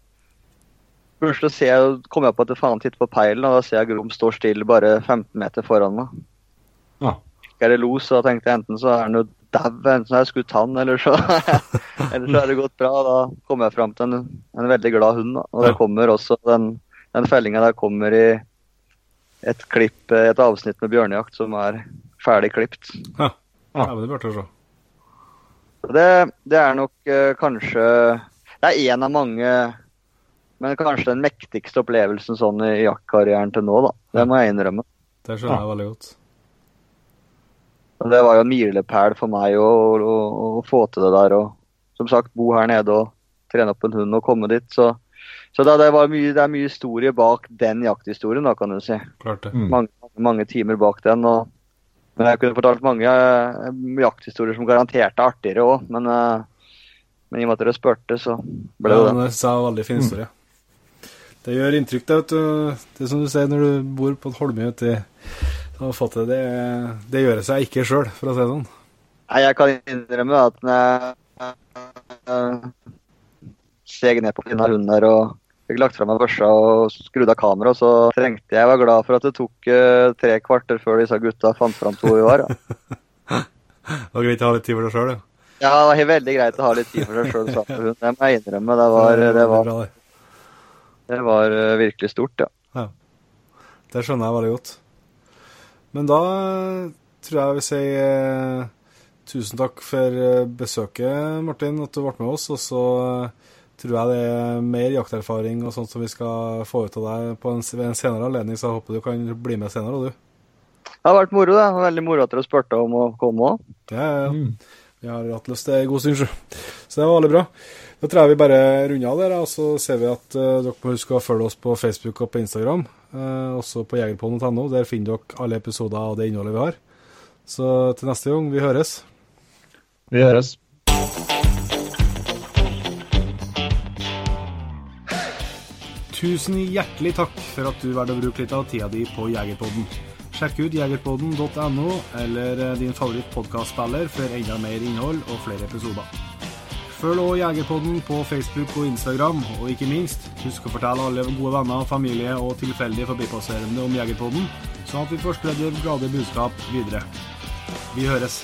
Plutselig ser jeg, kommer jeg på at det faen titter på peilen, og da ser jeg Grom står stille bare 15 meter foran meg. Ja. Ikke er det los, og da tenkte jeg enten så er han jo dau, enten så har jeg skutt han, eller så, *laughs* eller så er det gått bra. Da kommer jeg fram til en, en veldig glad hund. Da. Og det Ja. kommer også, den, den fellinga der kommer i et klipp, et avsnitt med bjørnejakt som er ferdig klipt. Ja. Ja. ja, men det burde jeg se. Det, det er nok eh, kanskje Det er én av mange, men kanskje den mektigste opplevelsen sånn i jaktkarrieren til nå, da. Det må jeg innrømme. Det skjønner jeg veldig godt. Det var jo en milepæl for meg å, å, å, få til det der. Og som sagt, bo her nede og trene opp en hund og komme dit. Så, så det, det, mye, det, er mye historie bak den jakthistorien, da, kan du si. Klart det. Mm. Mange, mange, timer bak den. og men Jeg kunne fortalt mange uh, jakthistorier som garantert er artigere òg, men, uh, men, i og med at dere spurte, så ble det ja, det. Det er veldig fin historie. Mm. Det gjør inntrykk, det, vet du. Det er som du sier når du bor på et holme ute i fått det, det, det gjør seg ikke sjøl, for å si det sånn. Nei, jeg kan innrømme at når jeg uh, ned på denne hunder der og fikk lagt fra meg børsa og skrudd av kameraet, så trengte jeg var glad for at det tok uh, tre kvarter før disse gutta fant fram hvor vi var. Ja. det var greit å ha litt tid for deg sjøl, ja? Ja, det var veldig greit å ha litt tid for seg sjøl. Det må jeg innrømme. Det var, det var, det var uh, virkelig stort, ja. ja. Det skjønner jeg veldig godt. Men da tror jeg jeg vil si eh, tusen takk for besøket, Martin, at du ble med oss. Og så tror jeg det er mer jakterfaring og sånt som vi skal få ut av deg på en, ved en senere anledning, så jeg håper du kan bli med senere, og du. Det har vært moro, det. Veldig moro at dere spurte om å komme òg. Ja, ja. Mm. Vi har hatt lyst til en god stund, så det var veldig bra. Da tror jeg vi bare runder av der, og så ser vi at uh, dere må huske å følge oss på Facebook og på Instagram. Uh, også på jegerpodden.no. Der finner dere alle episoder av det innholdet vi har. Så til neste gang, vi høres. Vi høres. Tusen hjertelig takk for at du valgte å bruke litt av tida di på Jegerpodden. Sjekk ut jegerpodden.no eller eh, din favorittpodkastspiller for enda mer innhold og flere episoder. Følg også Jegerpodden på Facebook og Instagram, og ikke minst, husk å fortelle alle gode venner, familie og tilfeldige forbipasserende om Jegerpodden, sånn at vi får spredd det glade budskap videre. Vi høres.